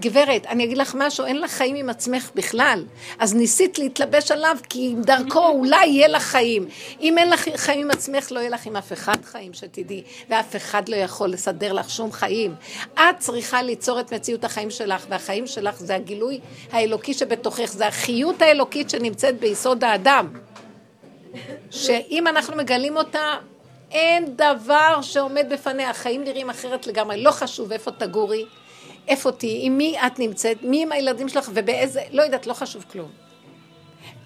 גברת, אני אגיד לך משהו, אין לך חיים עם עצמך בכלל. אז ניסית להתלבש עליו, כי דרכו אולי יהיה לך חיים. אם אין לך חיים עם עצמך, לא יהיה לך עם אף אחד חיים, שתדעי. ואף אחד לא יכול לסדר לך שום חיים. את צריכה ליצור את מציאות החיים שלך, והחיים שלך זה הגילוי האלוקי שבתוכך, זה החיות האלוקית שנמצאת ביסוד האדם. שאם אנחנו מגלים אותה, אין דבר שעומד בפניה. החיים נראים אחרת לגמרי. לא חשוב איפה תגורי. איפה תהיי, עם מי את נמצאת, מי עם הילדים שלך ובאיזה, לא יודעת, לא חשוב כלום.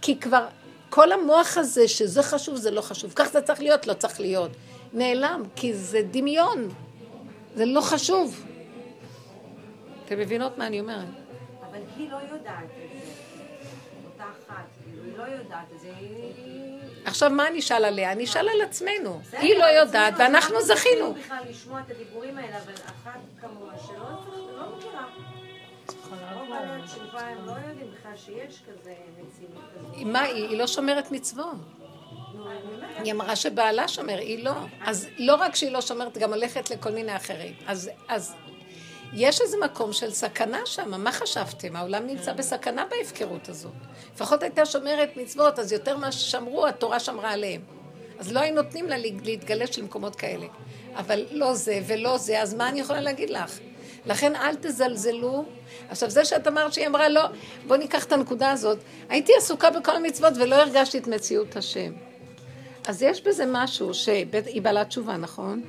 כי כבר כל המוח הזה שזה חשוב, זה לא חשוב. כך זה צריך להיות, לא צריך להיות. נעלם, כי זה דמיון. זה לא חשוב. אתם מבינות מה אני אומרת? אבל היא לא יודעת את זה. אותה אחת, היא לא יודעת את זה. עכשיו, מה אני אשאל עליה? אני אשאל על עצמנו. היא לא יודעת, ואנחנו זכינו. אנחנו בכלל לשמוע את הדיבורים האלה, אבל אחת כמוה שלא לא. הם לא יודעים בכלל שיש כזה מציאות כזאת. מה, היא לא שומרת מצוות. היא אמרה שבעלה שומר, היא לא. אז לא רק שהיא לא שומרת, גם הולכת לכל מיני אחרים. אז, אז יש איזה מקום של סכנה שם, מה חשבתם? העולם נמצא בסכנה בהפקרות הזאת. לפחות הייתה שומרת מצוות, אז יותר מה ששמרו, התורה שמרה עליהם. אז לא היו נותנים לה להתגלש למקומות כאלה. אבל לא זה ולא זה, אז מה אני יכולה להגיד לך? לכן אל תזלזלו. עכשיו, זה שאת אמרת שהיא אמרה, לא, בוא ניקח את הנקודה הזאת. הייתי עסוקה בכל המצוות ולא הרגשתי את מציאות השם. אז יש בזה משהו שהיא בעלת תשובה, נכון?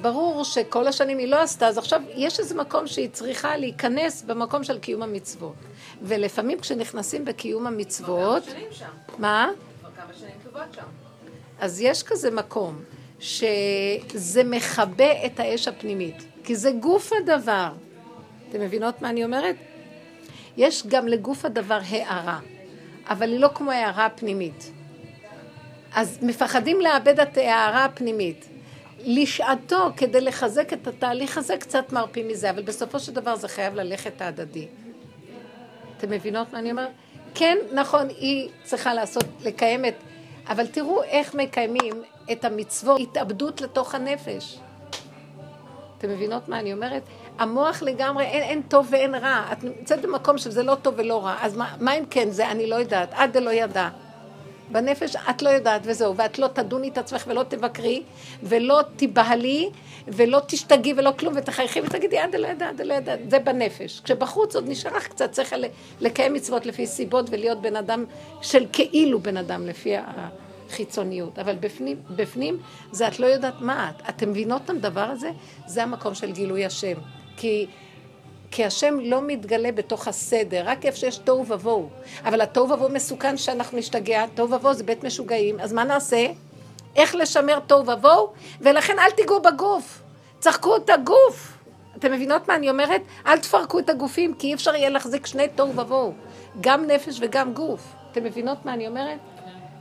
ברור שכל השנים היא לא עשתה, אז עכשיו יש איזה מקום שהיא צריכה להיכנס במקום של קיום המצוות. ולפעמים כשנכנסים בקיום המצוות... כבר כמה שנים שם. מה? כבר כמה שנים טובות שם. אז יש כזה מקום שזה מכבה את האש הפנימית, כי זה גוף הדבר. אתם מבינות מה אני אומרת? יש גם לגוף הדבר הערה, אבל היא לא כמו הערה הפנימית. אז מפחדים לאבד את ההערה הפנימית. לשעתו, כדי לחזק את התהליך הזה, קצת מרפים מזה, אבל בסופו של דבר זה חייב ללכת ההדדי. אתם מבינות מה אני אומרת? כן, נכון, היא צריכה לעשות, לקיים את... אבל תראו איך מקיימים את המצוות, התאבדות לתוך הנפש. אתם מבינות מה אני אומרת? המוח לגמרי, אין, אין טוב ואין רע. את נמצאת במקום שזה לא טוב ולא רע. אז מה, מה אם כן זה? אני לא יודעת. עד דלא ידע. בנפש את לא יודעת וזהו, ואת לא תדוני את עצמך ולא תבקרי, ולא תיבהלי, ולא תשתגעי ולא כלום, ותחייכי ותגידי, עד לא יודעת, עד לא יודעת, זה בנפש. כשבחוץ עוד נשאר לך קצת, צריך לקיים מצוות לפי סיבות ולהיות בן אדם של כאילו בן אדם לפי החיצוניות. אבל בפנים, בפנים זה את לא יודעת מה את. אתם מבינות את הדבר הזה? זה המקום של גילוי השם. כי כי השם לא מתגלה בתוך הסדר, רק איפה שיש תוהו ובוהו. אבל התוהו ובוהו מסוכן שאנחנו נשתגע, תוהו ובוהו זה בית משוגעים, אז מה נעשה? איך לשמר תוהו ובוהו? ולכן אל תיגעו בגוף, צחקו את הגוף. אתם מבינות מה אני אומרת? אל תפרקו את הגופים, כי אי אפשר יהיה להחזיק שני תוהו ובוהו, גם נפש וגם גוף. אתם מבינות מה אני אומרת?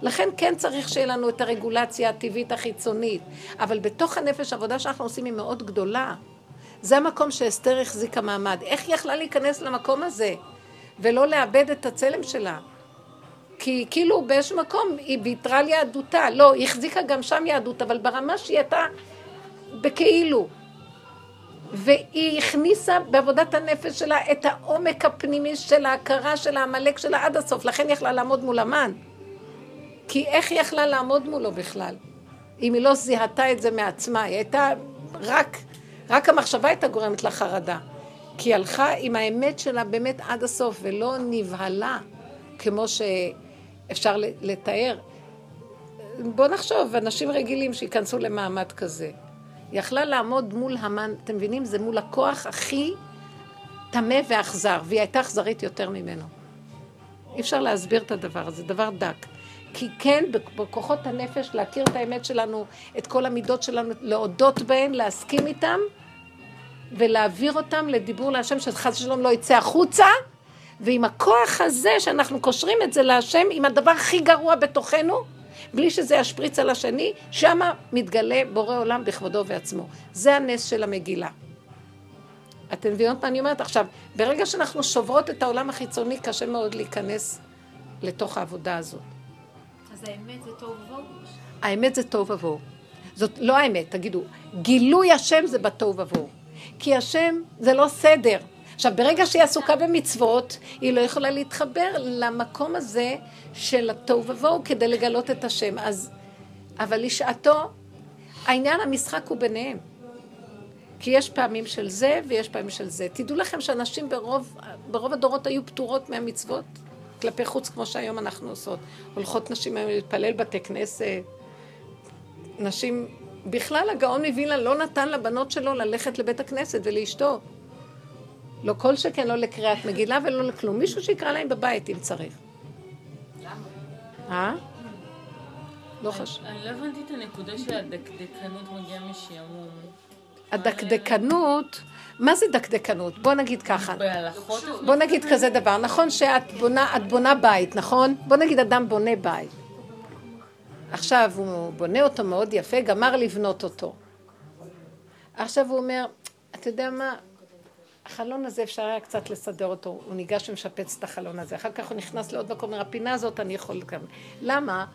לכן כן צריך שיהיה לנו את הרגולציה הטבעית החיצונית, אבל בתוך הנפש העבודה שאנחנו עושים היא מאוד גדולה. זה המקום שאסתר החזיקה מעמד. איך היא יכלה להיכנס למקום הזה ולא לאבד את הצלם שלה? כי כאילו באיזשהו מקום היא ויתרה על יהדותה. לא, היא החזיקה גם שם יהדות, אבל ברמה שהיא הייתה בכאילו. והיא הכניסה בעבודת הנפש שלה את העומק הפנימי של ההכרה של העמלק שלה עד הסוף, לכן היא יכלה לעמוד מול המן. כי איך היא יכלה לעמוד מולו בכלל? אם היא לא זיהתה את זה מעצמה, היא הייתה רק רק המחשבה הייתה גורמת לה חרדה. כי היא הלכה עם האמת שלה באמת עד הסוף, ולא נבהלה, כמו שאפשר לתאר. בואו נחשוב, אנשים רגילים שייכנסו למעמד כזה. היא יכלה לעמוד מול המן, אתם מבינים? זה מול הכוח הכי טמא ואכזר, והיא הייתה אכזרית יותר ממנו. אי אפשר להסביר את הדבר הזה, דבר דק. כי כן, בכוחות הנפש, להכיר את האמת שלנו, את כל המידות שלנו, להודות בהן, להסכים איתן, ולהעביר אותם לדיבור להשם, שחס ושלום לא יצא החוצה, ועם הכוח הזה שאנחנו קושרים את זה להשם, עם הדבר הכי גרוע בתוכנו, בלי שזה ישפריץ על השני, שמה מתגלה בורא עולם בכבודו ועצמו. זה הנס של המגילה. אתם מבינות מה אני אומרת? עכשיו, ברגע שאנחנו שוברות את העולם החיצוני, קשה מאוד להיכנס לתוך העבודה הזאת. אז האמת זה טוב ובוהו? האמת זה טוב ובוהו. זאת לא האמת, תגידו, גילוי השם זה בתוהו ובוהו. כי השם זה לא סדר. עכשיו, ברגע שהיא עסוקה במצוות, היא לא יכולה להתחבר למקום הזה של התוהו ובוהו כדי לגלות את השם. אז, אבל לשעתו, העניין המשחק הוא ביניהם. כי יש פעמים של זה ויש פעמים של זה. תדעו לכם שאנשים ברוב, ברוב הדורות היו פטורות מהמצוות כלפי חוץ, כמו שהיום אנחנו עושות. הולכות נשים היום להתפלל בתי כנסת, נשים בכלל הגאון מווילנה לא נתן לבנות שלו ללכת לבית הכנסת ולאשתו. לא כל שכן, לא לקריאת מגילה ולא לכלום. מישהו שיקרא להם בבית אם צריך. למה? אה? לא חשוב. אני לא הבנתי את הנקודה של הדקדקנות מגיעה משעמום. הדקדקנות, מה זה דקדקנות? בוא נגיד ככה. בוא נגיד כזה דבר. נכון שאת בונה, בונה בית, נכון? בוא נגיד אדם בונה בית. עכשיו הוא בונה אותו מאוד יפה, גמר לבנות אותו. עכשיו הוא אומר, אתה יודע מה, החלון הזה אפשר היה קצת לסדר אותו, הוא ניגש ומשפץ את החלון הזה, אחר כך הוא נכנס לעוד מקום, אומר, הפינה הזאת אני יכול גם. למה?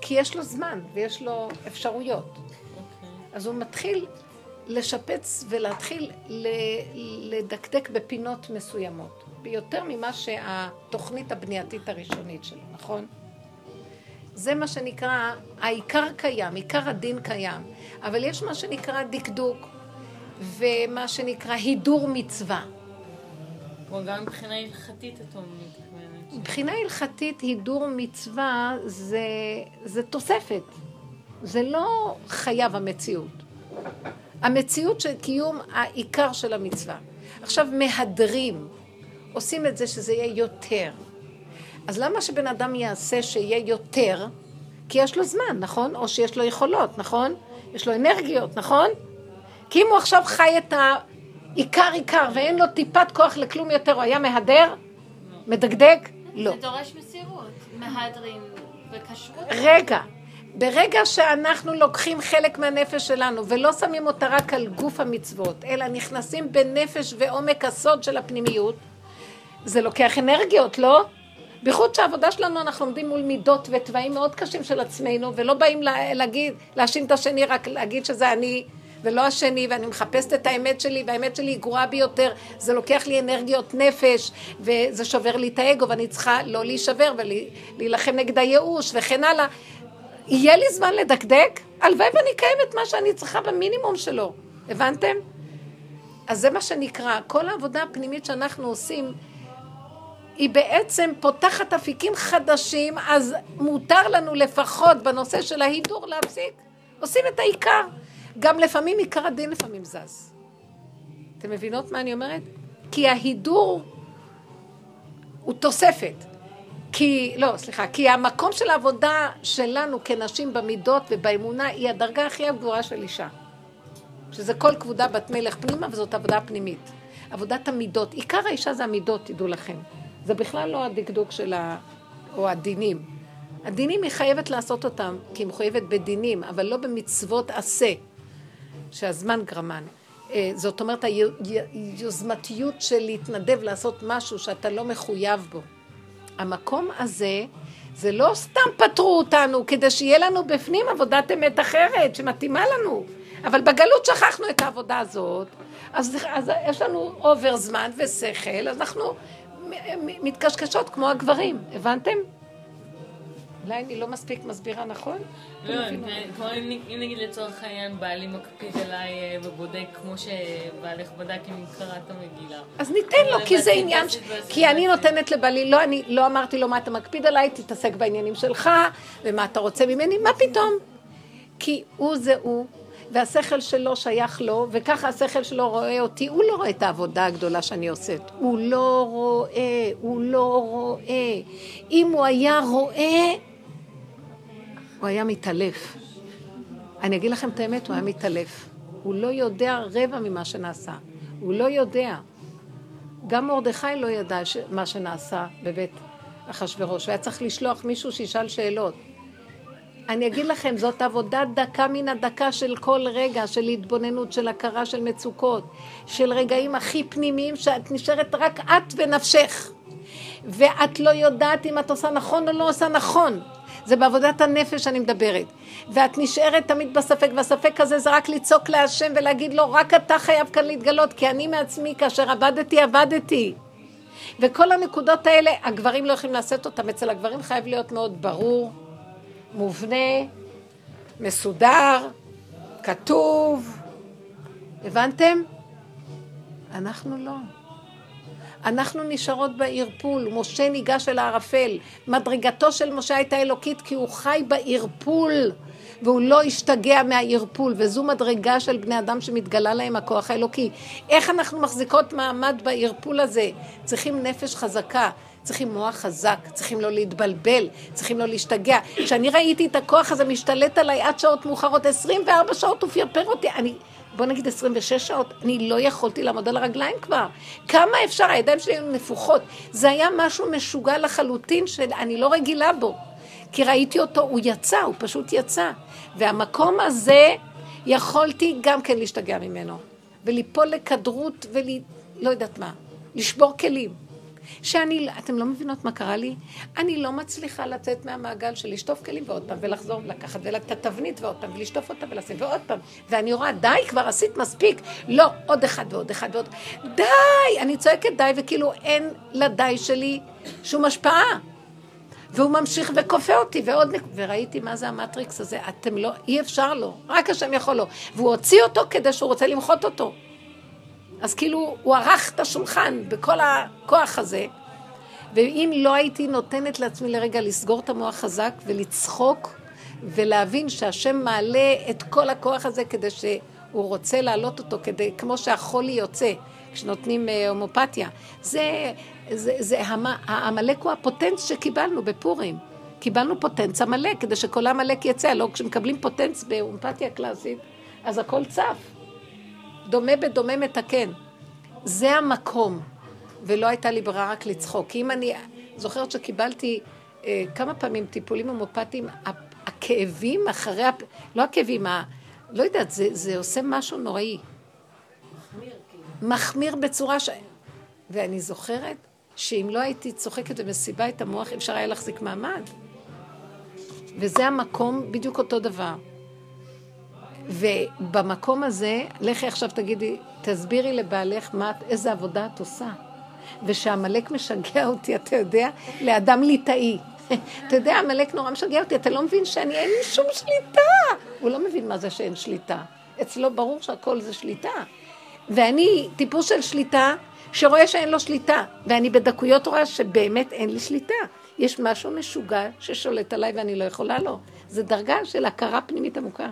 כי יש לו זמן ויש לו אפשרויות. אוקיי. אז הוא מתחיל לשפץ ולהתחיל לדקדק בפינות מסוימות, ביותר ממה שהתוכנית הבנייתית הראשונית שלו, נכון? זה מה שנקרא, העיקר קיים, עיקר הדין קיים, אבל יש מה שנקרא דקדוק ומה שנקרא הידור מצווה. גם מבחינה הלכתית את מתכוונת. מבחינה הלכתית הידור מצווה זה, זה תוספת, זה לא חייב המציאות. המציאות של קיום העיקר של המצווה. עכשיו מהדרים, עושים את זה שזה יהיה יותר. אז למה שבן אדם יעשה שיהיה יותר? כי יש לו זמן, נכון? או שיש לו יכולות, נכון? יש לו אנרגיות, נכון? כי אם הוא עכשיו חי את העיקר עיקר ואין לו טיפת כוח לכלום יותר, הוא היה מהדר? מדגדג? לא. זה דורש מסירות, מהדרים וכשרות. רגע, ברגע שאנחנו לוקחים חלק מהנפש שלנו ולא שמים אותה רק על גוף המצוות, אלא נכנסים בנפש ועומק הסוד של הפנימיות, זה לוקח אנרגיות, לא? בייחוד שהעבודה שלנו, אנחנו עומדים מול מידות ותוואים מאוד קשים של עצמנו, ולא באים להגיד, להאשים את השני, רק להגיד שזה אני ולא השני, ואני מחפשת את האמת שלי, והאמת שלי היא גרועה ביותר. זה לוקח לי אנרגיות נפש, וזה שובר לי את האגו, ואני צריכה לא להישבר ולהילחם נגד הייאוש וכן הלאה. יהיה לי זמן לדקדק? הלוואי ואני אקיים את מה שאני צריכה במינימום שלו. הבנתם? אז זה מה שנקרא, כל העבודה הפנימית שאנחנו עושים, היא בעצם פותחת אפיקים חדשים, אז מותר לנו לפחות בנושא של ההידור להפסיק. עושים את העיקר. גם לפעמים עיקר הדין לפעמים זז. אתם מבינות מה אני אומרת? כי ההידור הוא תוספת. כי, לא, סליחה, כי המקום של העבודה שלנו כנשים במידות ובאמונה היא הדרגה הכי הגבוהה של אישה. שזה כל כבודה בת מלך פנימה וזאת עבודה פנימית. עבודת המידות. עיקר האישה זה המידות, תדעו לכם. זה בכלל לא הדקדוק של ה... או הדינים. הדינים היא חייבת לעשות אותם, כי היא מחויבת בדינים, אבל לא במצוות עשה, שהזמן גרמן. אה, זאת אומרת, היוזמתיות של להתנדב לעשות משהו שאתה לא מחויב בו. המקום הזה, זה לא סתם פטרו אותנו כדי שיהיה לנו בפנים עבודת אמת אחרת שמתאימה לנו. אבל בגלות שכחנו את העבודה הזאת, אז, אז יש לנו אובר זמן ושכל, אז אנחנו מתקשקשות כמו הגברים, הבנתם? אולי אני לא מספיק מסבירה נכון? לא, כמו אם נגיד לצורך העניין בעלי מקפיד עליי אה, ובודק כמו שבעלך בדק אם קראת המגילה. אז ניתן לו, כי זה עניין, כי אני נותנת לבעלי, לא, אני לא אמרתי לו מה אתה מקפיד עליי, תתעסק בעניינים שלך, ומה אתה רוצה ממני, מה פתאום? כי הוא זה הוא, והשכל שלו שייך לו, וככה השכל שלו רואה אותי, הוא לא רואה את העבודה הגדולה שאני עושה. הוא לא רואה, הוא לא רואה. אם הוא היה רואה, הוא היה מתעלף. אני אגיד לכם את האמת, הוא היה מתעלף. הוא לא יודע רבע ממה שנעשה. הוא לא יודע. גם מרדכי לא ידע מה שנעשה בבית אחשורוש. הוא היה צריך לשלוח מישהו שישאל שאלות. אני אגיד לכם, זאת עבודה דקה מן הדקה של כל רגע, של התבוננות, של הכרה של מצוקות, של רגעים הכי פנימיים שאת נשארת רק את ונפשך. ואת לא יודעת אם את עושה נכון או לא עושה נכון. זה בעבודת הנפש אני מדברת. ואת נשארת תמיד בספק, והספק הזה זה רק לצעוק להשם ולהגיד לו, רק אתה חייב כאן להתגלות, כי אני מעצמי, כאשר עבדתי, עבדתי. וכל הנקודות האלה, הגברים לא יכולים לעשות אותם. אצל הגברים חייב להיות מאוד ברור, מובנה, מסודר, כתוב. הבנתם? אנחנו לא. אנחנו נשארות בערפול. משה ניגש אל הערפל. מדרגתו של משה הייתה אלוקית כי הוא חי בערפול. והוא לא השתגע מהערפול, וזו מדרגה של בני אדם שמתגלה להם הכוח האלוקי. איך אנחנו מחזיקות מעמד בערפול הזה? צריכים נפש חזקה, צריכים מוח חזק, צריכים לא להתבלבל, צריכים לא להשתגע. כשאני ראיתי את הכוח הזה משתלט עליי עד שעות מאוחרות, 24 שעות הוא פרפר אותי, אני, בוא נגיד 26 שעות, אני לא יכולתי לעמוד על הרגליים כבר. כמה אפשר, הידיים שלי היו נפוחות. זה היה משהו משוגע לחלוטין שאני לא רגילה בו. כי ראיתי אותו, הוא יצא, הוא פשוט יצא. והמקום הזה, יכולתי גם כן להשתגע ממנו. וליפול לכדרות ול... לא יודעת מה, לשבור כלים. שאני, אתם לא מבינות מה קרה לי? אני לא מצליחה לצאת מהמעגל של לשטוף כלים ועוד פעם, ולחזור ולקחת, ולתת תבנית ועוד פעם, ולשטוף אותה ולשים, ועוד פעם. ואני רואה, די, כבר עשית מספיק. לא, עוד אחד ועוד אחד ועוד... די! אני צועקת די, וכאילו אין לדי שלי שום השפעה. והוא ממשיך וכופה אותי, ועוד... וראיתי מה זה המטריקס הזה, אתם לא, אי אפשר לו, רק השם יכול לו. והוא הוציא אותו כדי שהוא רוצה למחות אותו. אז כאילו, הוא ערך את השולחן בכל הכוח הזה, ואם לא הייתי נותנת לעצמי לרגע לסגור את המוח חזק ולצחוק ולהבין שהשם מעלה את כל הכוח הזה כדי שהוא רוצה להעלות אותו, כדי, כמו שהחולי יוצא כשנותנים אה, הומופתיה. זה, זה, זה העמלק הוא הפוטנץ שקיבלנו בפורים. קיבלנו פוטנץ עמלק, כדי שכל העמלק יצא. לא, כשמקבלים פוטנץ בהומופתיה קלאסית, אז הכל צף. דומה בדומה מתקן. זה המקום. ולא הייתה לי ברירה רק לצחוק. כי אם אני זוכרת שקיבלתי אה, כמה פעמים טיפולים הומופטיים, הכאבים אחרי, הפ... לא הכאבים, ה... לא יודעת, זה, זה עושה משהו נוראי. מחמיר, כאילו. מחמיר בצורה ש... ואני זוכרת שאם לא הייתי צוחקת ומסיבה את המוח, אפשר היה להחזיק מעמד. וזה המקום, בדיוק אותו דבר. ובמקום הזה, לכי עכשיו תגידי, תסבירי לבעלך מה, איזה עבודה את עושה. ושעמלק משגע אותי, אתה יודע, לאדם ליטאי. <laughs> אתה יודע, עמלק נורא משגע אותי, אתה לא מבין שאני, אין לי שום שליטה. הוא לא מבין מה זה שאין שליטה. אצלו ברור שהכל זה שליטה. ואני טיפוס של שליטה, שרואה שאין לו שליטה. ואני בדקויות רואה שבאמת אין לי שליטה. יש משהו משוגע ששולט עליי ואני לא יכולה לו. זה דרגה של הכרה פנימית עמוקה.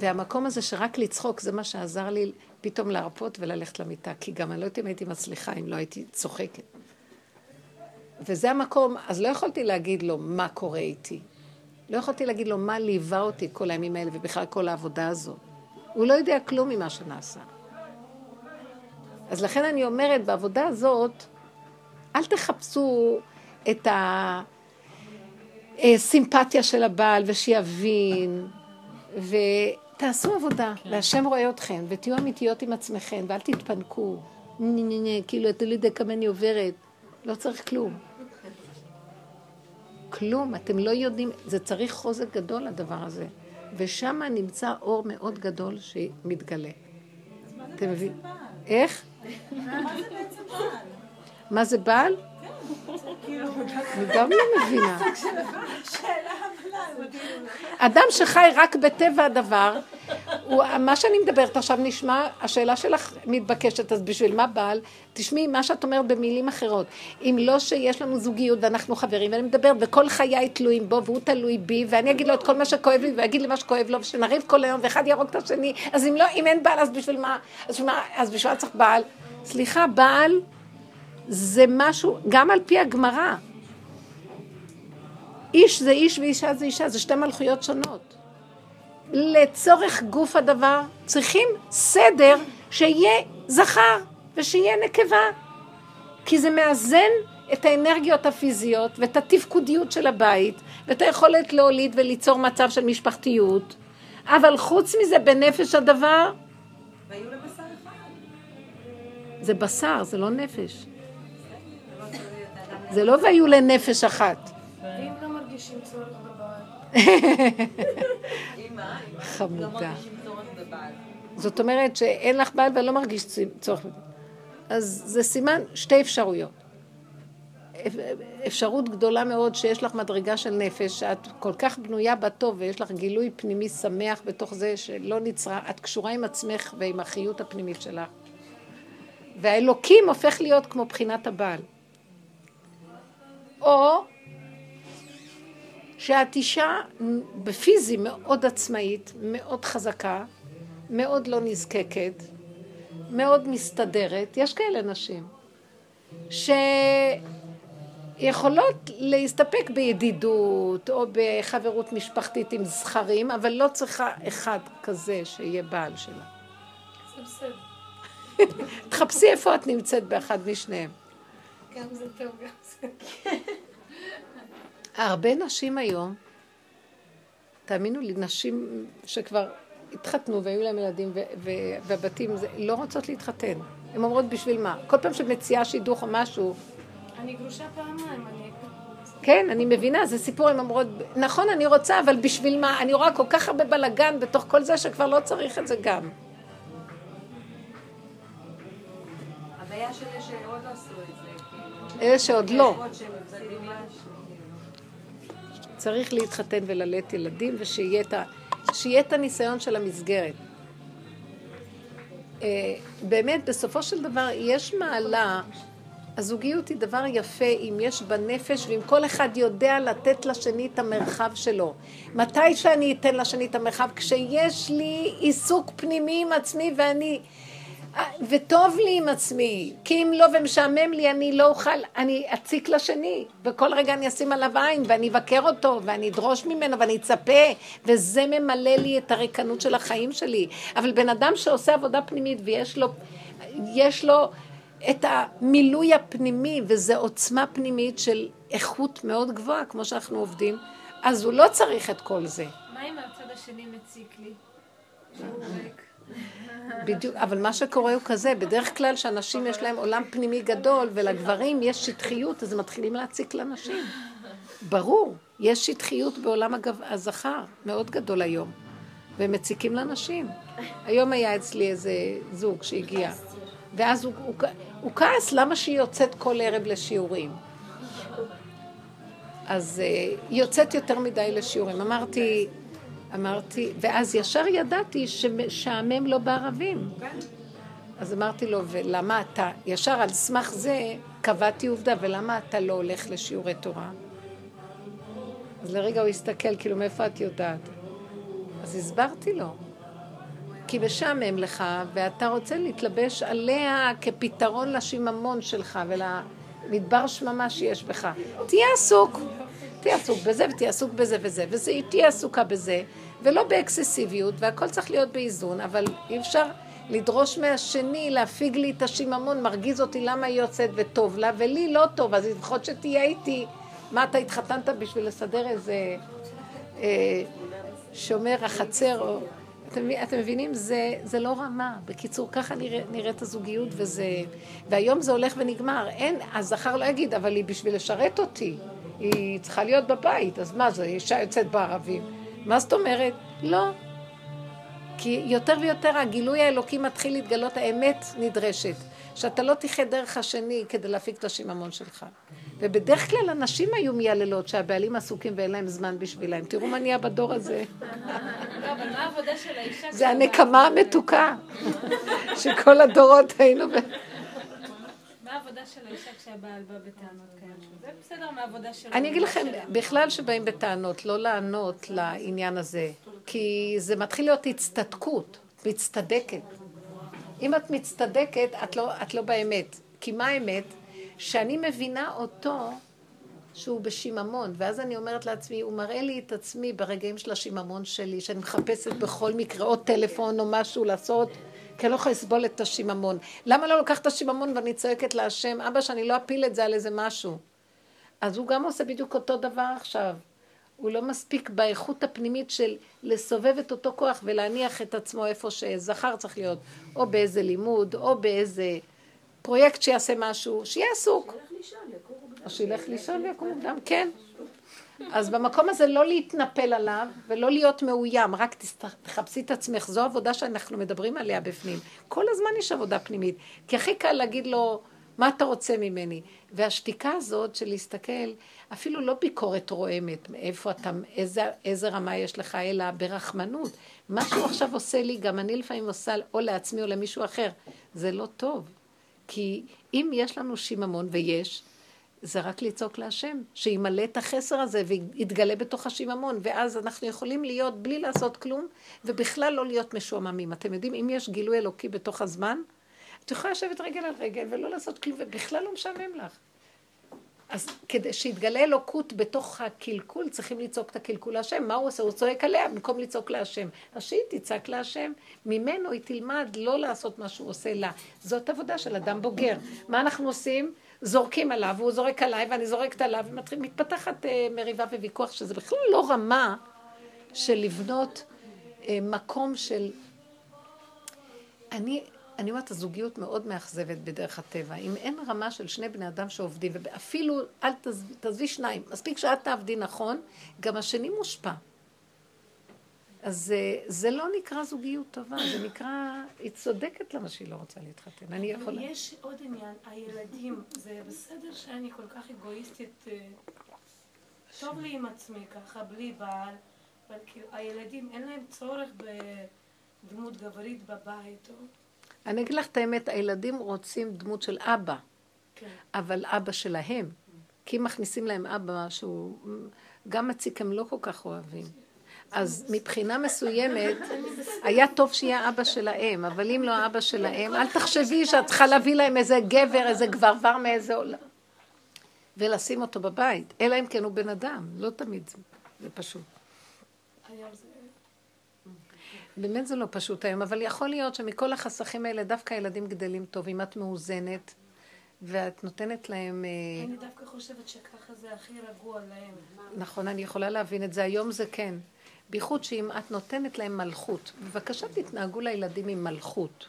והמקום הזה שרק לצחוק, זה מה שעזר לי פתאום להרפות וללכת למיטה, כי גם אני לא יודעת אם הייתי מצליחה, אם לא הייתי צוחקת. וזה המקום, אז לא יכולתי להגיד לו מה קורה איתי. לא יכולתי להגיד לו מה ליווה אותי כל הימים האלה ובכלל כל העבודה הזאת. הוא לא יודע כלום ממה שנעשה. אז לכן אני אומרת, בעבודה הזאת, אל תחפשו את הסימפתיה של הבעל ושיבין, ו... תעשו עבודה, כן. והשם רואה אתכם, ותהיו אמיתיות עם עצמכם, ואל תתפנקו. כאילו, אתה לא יודע כמה אני עוברת. לא צריך כלום. כלום, אתם לא יודעים, זה צריך חוזק גדול הדבר הזה. ושם נמצא אור מאוד גדול שמתגלה. אתם מבינים? איך? מה זה בעצם בעל? מה זה בעל? אני גם לא <laughs> מבינה. <laughs> אדם שחי רק בטבע הדבר, מה שאני מדברת עכשיו נשמע, השאלה שלך מתבקשת, אז בשביל מה בעל? תשמעי מה שאת אומרת במילים אחרות. אם לא שיש לנו זוגיות ואנחנו חברים, ואני מדברת, וכל חיי תלויים בו, והוא תלוי בי, ואני אגיד לו את כל מה שכואב לי, ויגיד לי מה שכואב לו, ושנריב כל היום, ואחד יהרוג את השני, אז אם לא, אם אין בעל, אז בשביל מה? אז בשביל מה צריך בעל? סליחה, בעל זה משהו, גם על פי הגמרא. איש זה איש ואישה זה אישה, זה שתי מלכויות שונות. לצורך גוף הדבר צריכים סדר שיהיה זכר ושיהיה נקבה. כי זה מאזן את האנרגיות הפיזיות ואת התפקודיות של הבית ואת היכולת להוליד וליצור מצב של משפחתיות. אבל חוץ מזה, בנפש הדבר... והיו לבשר אחד. זה בשר, זה לא נפש. זה לא והיו לנפש אחת. ואם לא מרגישים צורך בבעל? חמודה. זאת אומרת שאין לך בעל ולא מרגיש צורך בבעל. אז זה סימן שתי אפשרויות. אפשרות גדולה מאוד שיש לך מדרגה של נפש, שאת כל כך בנויה בטוב ויש לך גילוי פנימי שמח בתוך זה שלא נצרה, את קשורה עם עצמך ועם החיות הפנימית שלך. והאלוקים הופך להיות כמו בחינת הבעל. או שאת אישה בפיזי מאוד עצמאית, מאוד חזקה, מאוד לא נזקקת, מאוד מסתדרת, יש כאלה נשים, שיכולות להסתפק בידידות או בחברות משפחתית עם זכרים, אבל לא צריכה אחד כזה שיהיה בעל שלה. תחפשי איפה את נמצאת באחד משניהם. גם זה טוב, גם זה. הרבה נשים היום, תאמינו לי, נשים שכבר התחתנו והיו להם ילדים והבתים לא רוצות להתחתן. הן אומרות בשביל מה? כל פעם שמציעה שידוך או משהו, אני גרושה פעמיים, אני... כן, אני מבינה, זה סיפור, הן אומרות, נכון, אני רוצה, אבל בשביל מה? אני רואה כל כך הרבה בלאגן בתוך כל זה שכבר לא צריך את זה גם. הבעיה שלי שעוד לא עשו את זה, כאילו... אלה שעוד לא. משהו. צריך להתחתן וללדת ילדים ושיהיה את, הניסיון של המסגרת. אה, באמת, בסופו של דבר, יש מעלה, הזוגיות היא דבר יפה אם יש בנפש ואם כל אחד יודע לתת לשני את המרחב שלו. מתי שאני אתן לשני את המרחב? כשיש לי עיסוק פנימי עם עצמי ואני... וטוב לי עם עצמי, כי אם לא ומשעמם לי, אני לא אוכל, אני אציק לשני, וכל רגע אני אשים עליו עין, ואני אבקר אותו, ואני אדרוש ממנו, ואני אצפה, וזה ממלא לי את הריקנות של החיים שלי. אבל בן אדם שעושה עבודה פנימית, ויש לו, יש לו את המילוי הפנימי, וזו עוצמה פנימית של איכות מאוד גבוהה, כמו שאנחנו עובדים, אז הוא לא צריך את כל זה. מה אם הצד השני מציק לי? שהוא ריק. בדיוק, אבל מה שקורה הוא כזה, בדרך כלל שאנשים יש להם עולם פנימי גדול, ולגברים יש שטחיות, אז הם מתחילים להציק לנשים. ברור, יש שטחיות בעולם הגב... הזכר, מאוד גדול היום, והם מציקים לנשים. היום היה אצלי איזה זוג שהגיע, ואז הוא, הוא, הוא כעס למה שהיא יוצאת כל ערב לשיעורים. אז uh, היא יוצאת יותר מדי לשיעורים. אמרתי, אמרתי, ואז ישר ידעתי שמשעמם לו בערבים. אז אמרתי לו, ולמה אתה, ישר על סמך זה קבעתי עובדה, ולמה אתה לא הולך לשיעורי תורה? אז לרגע הוא הסתכל, כאילו, מאיפה את יודעת? אז הסברתי לו. כי משעמם לך, ואתה רוצה להתלבש עליה כפתרון לשיממון שלך ולמדבר שממה שיש בך. תהיה עסוק. תהיה עסוק בזה ותהיה עסוק בזה וזה, והיא תהיה עסוקה בזה, ולא באקססיביות, והכל צריך להיות באיזון, אבל אי אפשר לדרוש מהשני להפיג לי את השיממון, מרגיז אותי למה היא יוצאת וטוב לה, ולי לא טוב, אז לפחות שתהיה איתי. מה, אתה התחתנת בשביל לסדר איזה אה, שומר החצר, או... אתם, אתם מבינים? זה, זה לא רמה. בקיצור, ככה נרא, נראית הזוגיות, וזה... והיום זה הולך ונגמר. אין, הזכר לא יגיד, אבל היא בשביל לשרת אותי. היא צריכה להיות בבית, אז מה זה, אישה יוצאת בערבים. מה זאת אומרת? לא. כי יותר ויותר הגילוי האלוקי מתחיל להתגלות, האמת נדרשת. שאתה לא תחיה דרך השני כדי להפיק את השיממון שלך. ובדרך כלל הנשים היו מייללות שהבעלים עסוקים ואין להם זמן בשבילם. תראו מה נהיה בדור הזה. לא, אבל מה העבודה של האישה? זה הנקמה המתוקה. שכל הדורות היינו. מה העבודה של האישה כשהבעל בא בטענות כאלה? זה בסדר מהעבודה שלו. אני אגיד לכם, בכלל שבאים בטענות, לא לענות לעניין הזה, כי זה מתחיל להיות הצטדקות, מצטדקת. אם את מצטדקת, את לא, את לא באמת. כי מה האמת? שאני מבינה אותו שהוא בשיממון, ואז אני אומרת לעצמי, הוא מראה לי את עצמי ברגעים של השיממון שלי, שאני מחפשת בכל מקרה עוד טלפון או משהו לעשות, כי אני לא יכולה לסבול את השיממון. למה לא לוקח את השיממון ואני צועקת להשם, אבא, שאני לא אפיל את זה על איזה משהו? אז הוא גם עושה בדיוק אותו דבר עכשיו. הוא לא מספיק באיכות הפנימית של לסובב את אותו כוח ולהניח את עצמו איפה שזכר צריך להיות, או באיזה לימוד, או באיזה פרויקט שיעשה משהו, שיהיה עסוק. או שילך לישון ויקום מוקדם, כן. אז במקום הזה לא להתנפל עליו ולא להיות מאוים, רק תחפשי את עצמך, זו עבודה שאנחנו מדברים עליה בפנים. כל הזמן יש עבודה פנימית, כי הכי קל להגיד לו, מה אתה רוצה ממני? והשתיקה הזאת של להסתכל, אפילו לא ביקורת רועמת, מאיפה אתה, איזה, איזה רמה יש לך, אלא ברחמנות. מה שהוא עכשיו עושה לי, גם אני לפעמים עושה או לעצמי או למישהו אחר, זה לא טוב. כי אם יש לנו שיממון, ויש, זה רק לצעוק להשם, שימלא את החסר הזה ויתגלה בתוך השיממון, ואז אנחנו יכולים להיות בלי לעשות כלום, ובכלל לא להיות משועממים. אתם יודעים, אם יש גילוי אלוקי בתוך הזמן, את יכולה לשבת רגל על רגל ולא לעשות כלום, ובכלל לא משעמם לך. אז כדי שיתגלה אלוקות בתוך הקלקול, צריכים לצעוק את הקלקול להשם. מה הוא עושה? הוא צועק עליה במקום לצעוק להשם. אז שהיא תצעק להשם, ממנו היא תלמד לא לעשות מה שהוא עושה לה. זאת עבודה של אדם בוגר. מה אנחנו עושים? זורקים עליו, והוא זורק עליי, ואני זורקת עליו, ומתפתחת uh, מריבה וויכוח, שזה בכלל לא רמה של לבנות אה, מקום של... אני, אני אומרת, הזוגיות מאוד מאכזבת בדרך הטבע. אם אין רמה של שני בני אדם שעובדים, ואפילו אל תעזבי שניים, מספיק שאת תעבדי נכון, גם השני מושפע. אז זה, זה לא נקרא זוגיות טובה, זה נקרא, היא צודקת למה שהיא לא רוצה להתחתן. אני יכולה... יש עוד עניין, הילדים, זה בסדר שאני כל כך אגואיסטית, אה, טוב לי עם עצמי ככה, בלי בעל, אבל כאילו, הילדים, אין להם צורך בדמות גברית בבית, או... אני אגיד לך את האמת, הילדים רוצים דמות של אבא, כן. אבל אבא שלהם. כי מכניסים להם אבא שהוא גם מציק, הם לא כל כך אוהבים. אז מבחינה מסוימת, היה טוב שיהיה אבא שלהם, אבל אם לא אבא שלהם, אל תחשבי שאת צריכה להביא להם איזה גבר, איזה גברבר מאיזה עולם. ולשים אותו בבית, אלא אם כן הוא בן אדם, לא תמיד זה, זה פשוט. באמת זה לא פשוט היום, אבל יכול להיות שמכל החסכים האלה דווקא הילדים גדלים טוב, אם את מאוזנת, ואת נותנת להם... אה, אני דווקא חושבת שככה זה הכי רגוע להם. נכון, אני יכולה להבין את זה, היום זה כן. בייחוד שאם את נותנת להם מלכות, בבקשה תתנהגו לילדים עם מלכות.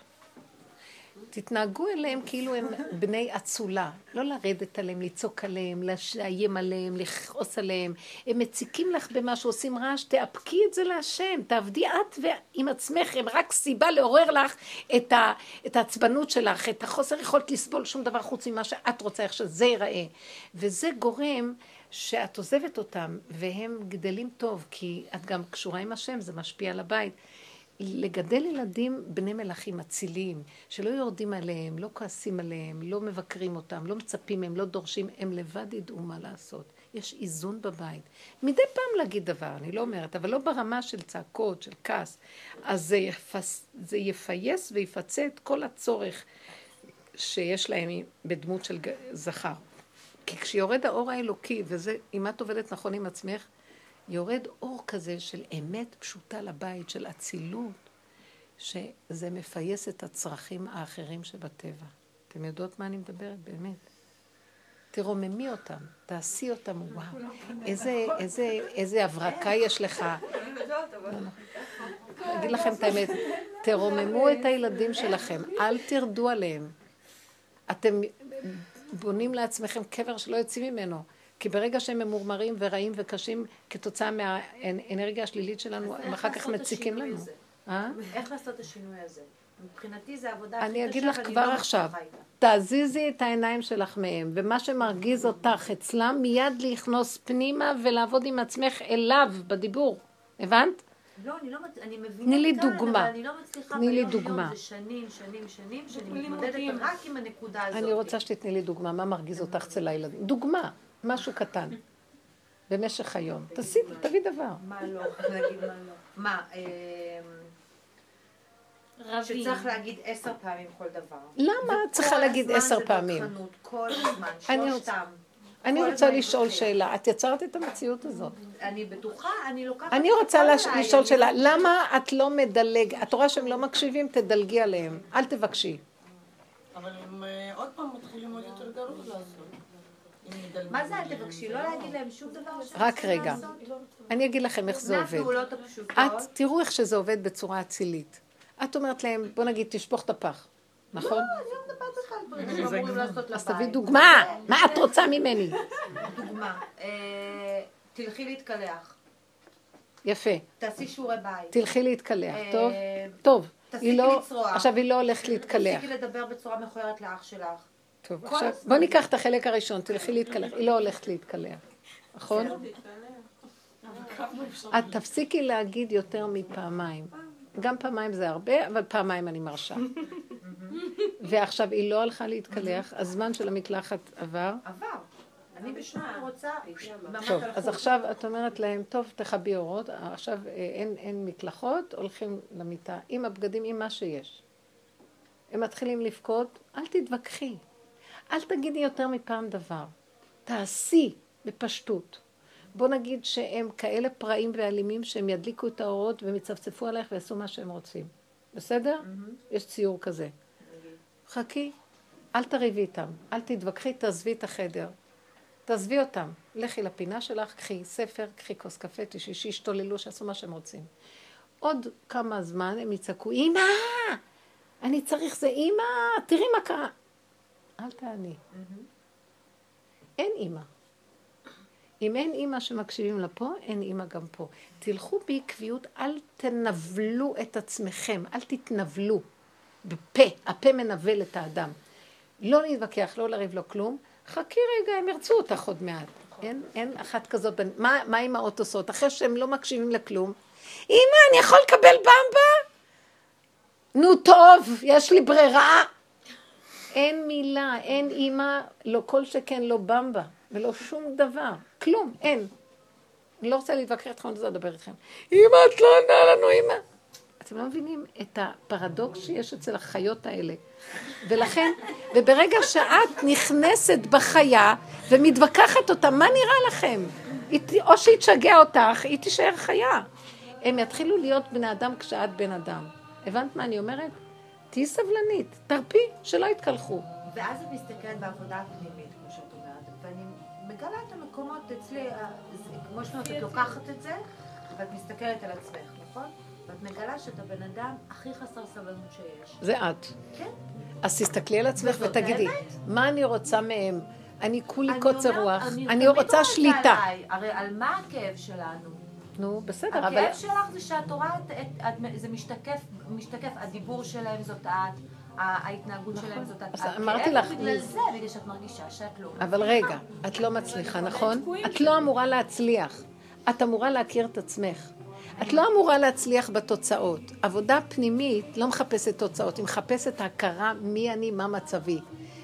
תתנהגו אליהם כאילו הם בני אצולה, לא לרדת עליהם, לצעוק עליהם, לאיים עליהם, לכעוס עליהם. הם מציקים לך במשהו, עושים רעש, תאפקי את זה להשם, תעבדי את ועם עצמך, הם רק סיבה לעורר לך את, ה, את העצבנות שלך, את החוסר יכולת לסבול שום דבר חוץ ממה שאת רוצה, איך שזה ייראה. וזה גורם שאת עוזבת אותם, והם גדלים טוב, כי את גם קשורה עם השם, זה משפיע על הבית. לגדל ילדים בני מלכים אציליים, שלא יורדים עליהם, לא כועסים עליהם, לא מבקרים אותם, לא מצפים מהם, לא דורשים, הם לבד ידעו מה לעשות. יש איזון בבית. מדי פעם להגיד דבר, אני לא אומרת, אבל לא ברמה של צעקות, של כעס. אז זה, יפס, זה יפייס ויפצה את כל הצורך שיש להם בדמות של זכר. כי כשיורד האור האלוקי, וזה, אם את עובדת נכון עם עצמך, יורד אור כזה של אמת פשוטה לבית, של אצילות, שזה מפייס את הצרכים האחרים שבטבע. אתם יודעות מה אני מדברת? באמת. תרוממי אותם, תעשי אותם, וואו, איזה, איזה, איזה הברקה יש לך. אני אגיד לכם את האמת, תרוממו את הילדים שלכם, אל תרדו עליהם. אתם בונים לעצמכם קבר שלא יוצאים ממנו. כי ברגע שהם ממורמרים ורעים וקשים כתוצאה מהאנרגיה השלילית שלנו, הם אחר כך מציקים לנו. אה? איך לעשות את השינוי הזה? מבחינתי זה עבודה הכי קשה, אני אגיד לך כבר לא עכשיו, תזיזי את העיניים שלך מהם, ומה שמרגיז אותך אצלם, מיד להכנוס פנימה ולעבוד עם עצמך אליו בדיבור. הבנת? לא, אני לא, אני מבינה כאן, דוגמה. אבל אני לא מצליחה ביום יום, זה שנים, שנים, שנים, שאני מתמודדת רק עם הנקודה הזאת. אני רוצה שתתני לי דוגמה, מה מרגיז אותך אצל הילדים? דוגמה. משהו קטן, במשך היום. <laughs> תעשי, תביא דבר. מה לא? נגיד מה לא. מה, רבים. שצריך להגיד עשר פעמים כל דבר. למה את צריכה להגיד עשר פעמים? כל הזמן, שלושתם. אני רוצה לשאול שאלה, את יצרת את המציאות הזאת. אני בטוחה, אני לוקחת... אני רוצה לשאול שאלה, למה את לא מדלג, את רואה שהם לא מקשיבים, תדלגי עליהם, אל תבקשי. אבל הם אה, עוד פעם מתחילים עוד יותר גרוע לעשות. מה זה אל תבקשי? לא להגיד להם שום דבר רק רגע. אני אגיד לכם איך זה עובד. את, תראו איך שזה עובד בצורה אצילית. את אומרת להם, בוא נגיד, תשפוך את הפח. נכון? לא, לעשות לבית. אז תביא דוגמה. מה את רוצה ממני? דוגמה. אה, תלכי להתקלח. יפה. תעשי שיעורי בית. תלכי להתקלח, אה, טוב? טוב. תפסיקי לא- לצרוח. עכשיו היא לא הולכת להתקלח. תפסיקי לדבר בצורה מכוערת לאח שלך. טוב, עכשיו בוא ניקח את החלק הראשון, תלכי להתקלח. היא לא הולכת להתקלח, נכון? את תפסיקי להגיד יותר מפעמיים. גם פעמיים זה הרבה, אבל פעמיים אני מרשה. <laughs> ועכשיו היא לא הלכה להתקלח, הזמן של המקלחת עבר. עבר. אני בשמה רוצה... טוב, אז עכשיו את אומרת להם, טוב, תכבי אורות, עכשיו אה, אין, אין מקלחות, הולכים למיטה עם הבגדים, עם מה שיש. הם מתחילים לבכות, אל תתווכחי. אל תגידי יותר מפעם דבר. תעשי בפשטות. בוא נגיד שהם כאלה פראים ואלימים שהם ידליקו את האורות והם יצפצפו עלייך ויעשו מה שהם רוצים. בסדר? Mm-hmm. יש ציור כזה. Mm-hmm. חכי, אל תריבי איתם, אל תתווכחי, תעזבי את החדר. תעזבי אותם. לכי לפינה שלך, קחי ספר, קחי כוס קפה, תששי, השתוללו, שעשו מה שהם רוצים. עוד כמה זמן הם יצעקו, אמא, אני צריך זה, אמא, תראי מה קרה. אל תעני. אין אימא. אם אין אימא שמקשיבים לה פה, אין אימא גם פה. תלכו בעקביות, אל תנבלו את עצמכם, אל תתנבלו. בפה, הפה מנבל את האדם. לא להתווכח, לא לריב, לא כלום. חכי רגע, הם ירצו אותך עוד מעט. אין, אין אחת כזאת, מה, מה אימהות עושות? אחרי שהם לא מקשיבים לכלום, אמא, אני יכול לקבל במבה? נו טוב, יש לי ברירה. אין מילה, אין אימא, לא כל שכן לא במבה, ולא שום דבר, כלום, אין. אני לא רוצה להתווכח איתכם, אני רוצה לדבר איתכם. אמא, את לא עונה לנו, אמא. אתם לא מבינים את הפרדוקס שיש אצל החיות האלה. ולכן, וברגע שאת נכנסת בחיה ומתווכחת אותה, מה נראה לכם? או שהיא תשגע אותך, היא תישאר חיה. הם יתחילו להיות בני אדם כשאת בן אדם. הבנת מה אני אומרת? תהיי סבלנית, תרפי, שלא יתקלחו. ואז את מסתכלת בעבודה הפנימית, כמו שאת אומרת, ואני מגלה את המקומות אצלי, אה, כמו שאת לוקחת את זה, ואת מסתכלת על עצמך, נכון? ואת מגלה שאת הבן אדם הכי חסר סבלנות שיש. זה את. כן. אז תסתכלי על עצמך ותגידי. מה אני רוצה מהם? אני כולי קוצר רוח, אני רוצה שליטה. הרי על מה הכאב שלנו? נו, בסדר, אבל... הכאב שלך זה שאת רואה זה משתקף, משתקף, הדיבור שלהם זאת את, ההתנהגות שלהם זאת את. נכון. אמרתי לך- בגלל זה, בגלל שאת מרגישה שאת לא... אבל רגע, את לא מצליחה, נכון? את לא אמורה להצליח. את אמורה להכיר את עצמך. את לא אמורה להצליח בתוצאות. עבודה פנימית לא מחפשת תוצאות, היא מחפשת הכרה מי אני, מה מצבי.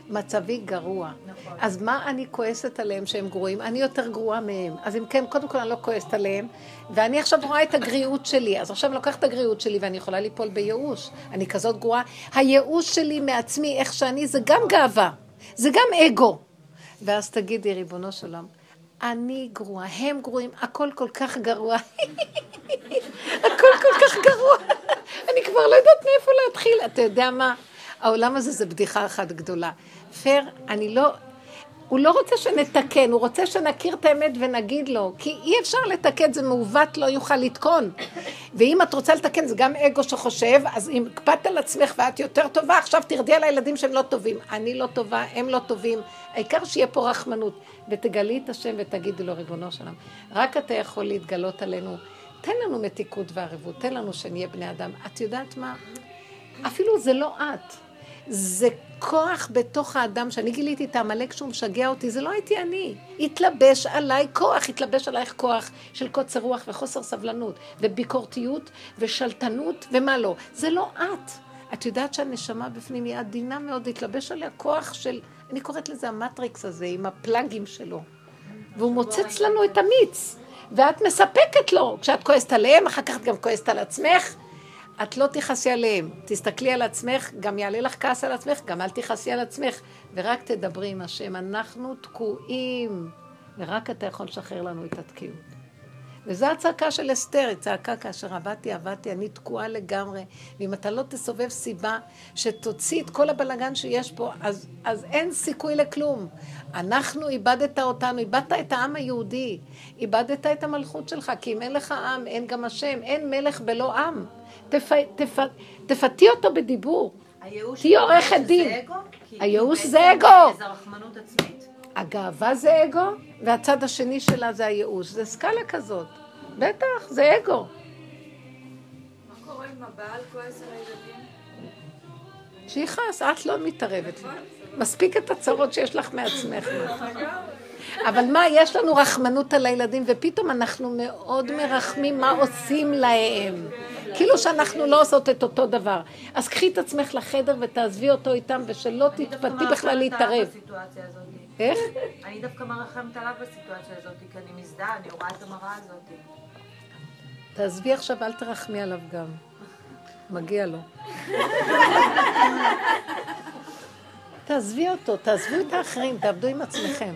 מצבי גרוע. אז מה אני כועסת עליהם שהם גרועים? אני יותר גרועה מהם. אז אם כן, קודם כל אני לא כועסת עליהם, ואני עכשיו רואה את הגריעות שלי. אז עכשיו אני לוקחת את הגריעות שלי ואני יכולה ליפול בייאוש. אני כזאת גרועה. הייאוש שלי מעצמי, איך שאני, זה גם גאווה. זה גם אגו. ואז תגידי, ריבונו של עולם, אני גרועה, הם גרועים, הכל כל כך גרוע. <laughs> הכל כל כך גרוע. אני כבר לא יודעת מאיפה להתחיל. אתה יודע מה? העולם הזה זה בדיחה אחת גדולה. פר, אני לא... הוא לא רוצה שנתקן, הוא רוצה שנכיר את האמת ונגיד לו, כי אי אפשר לתקן, זה מעוות, לא יוכל לתקון. ואם את רוצה לתקן, זה גם אגו שחושב, אז אם הקפדת על עצמך ואת יותר טובה, עכשיו תרדי על הילדים שהם לא טובים. אני לא טובה, הם לא טובים, העיקר שיהיה פה רחמנות. ותגלי את השם ותגידי לו, ריבונו שלם, רק אתה יכול להתגלות עלינו. תן לנו מתיקות וערבות, תן לנו שנהיה בני אדם. את יודעת מה? אפילו זה לא את. זה כוח בתוך האדם, שאני גיליתי את העמלק שהוא משגע אותי, זה לא הייתי אני. התלבש עליי כוח, התלבש עלייך כוח של קוצר רוח וחוסר סבלנות, וביקורתיות ושלטנות ומה לא. זה לא את. את יודעת שהנשמה בפנים היא עדינה מאוד, התלבש עליה כוח של, אני קוראת לזה המטריקס הזה, עם הפלאגים שלו. והוא מוצץ לנו את המיץ, ואת מספקת לו. כשאת כועסת עליהם, אחר כך את גם כועסת על עצמך. את לא תכעסי עליהם. תסתכלי על עצמך, גם יעלה לך כעס על עצמך, גם אל תכעסי על עצמך, ורק תדברי עם השם. אנחנו תקועים, ורק אתה יכול לשחרר לנו את התקיעות. וזו הצעקה של אסתר, היא צעקה כאשר עבדתי, עבדתי, אני תקועה לגמרי. ואם אתה לא תסובב סיבה שתוציא את כל הבלגן שיש פה, אז, אז אין סיכוי לכלום. אנחנו, איבדת אותנו, איבדת את העם היהודי, איבדת את המלכות שלך, כי אם אין לך עם, אין גם השם, אין מלך בלא עם. תפ, תפ, תפתי אותו בדיבור. הייאוש תהיי עורכת דין. אגו? כי הייאוש בעצם זה אגו. זה רחמנות עצמית. הגאווה זה אגו, והצד השני שלה זה הייאוש. זה סקאלה כזאת. בטח, זה אגו. מה קורה אם הבעל כועס על הילדים? שיכעס, את לא מתערבת. מספיק את הצרות שיש לך מעצמך. אבל מה, יש לנו רחמנות על הילדים, ופתאום אנחנו מאוד מרחמים מה עושים להם. כאילו שאנחנו לא עושות את אותו דבר. אז קחי את עצמך לחדר ותעזבי אותו איתם, ושלא תתפתי בכלל להתערב. איך? אני דווקא מרחמת עליו בסיטואציה הזאת, כי אני מזדהה, אני רואה את המראה הזאת. תעזבי עכשיו, אל תרחמי עליו גם. מגיע לו. תעזבי אותו, תעזבו את האחרים, תעבדו עם עצמכם.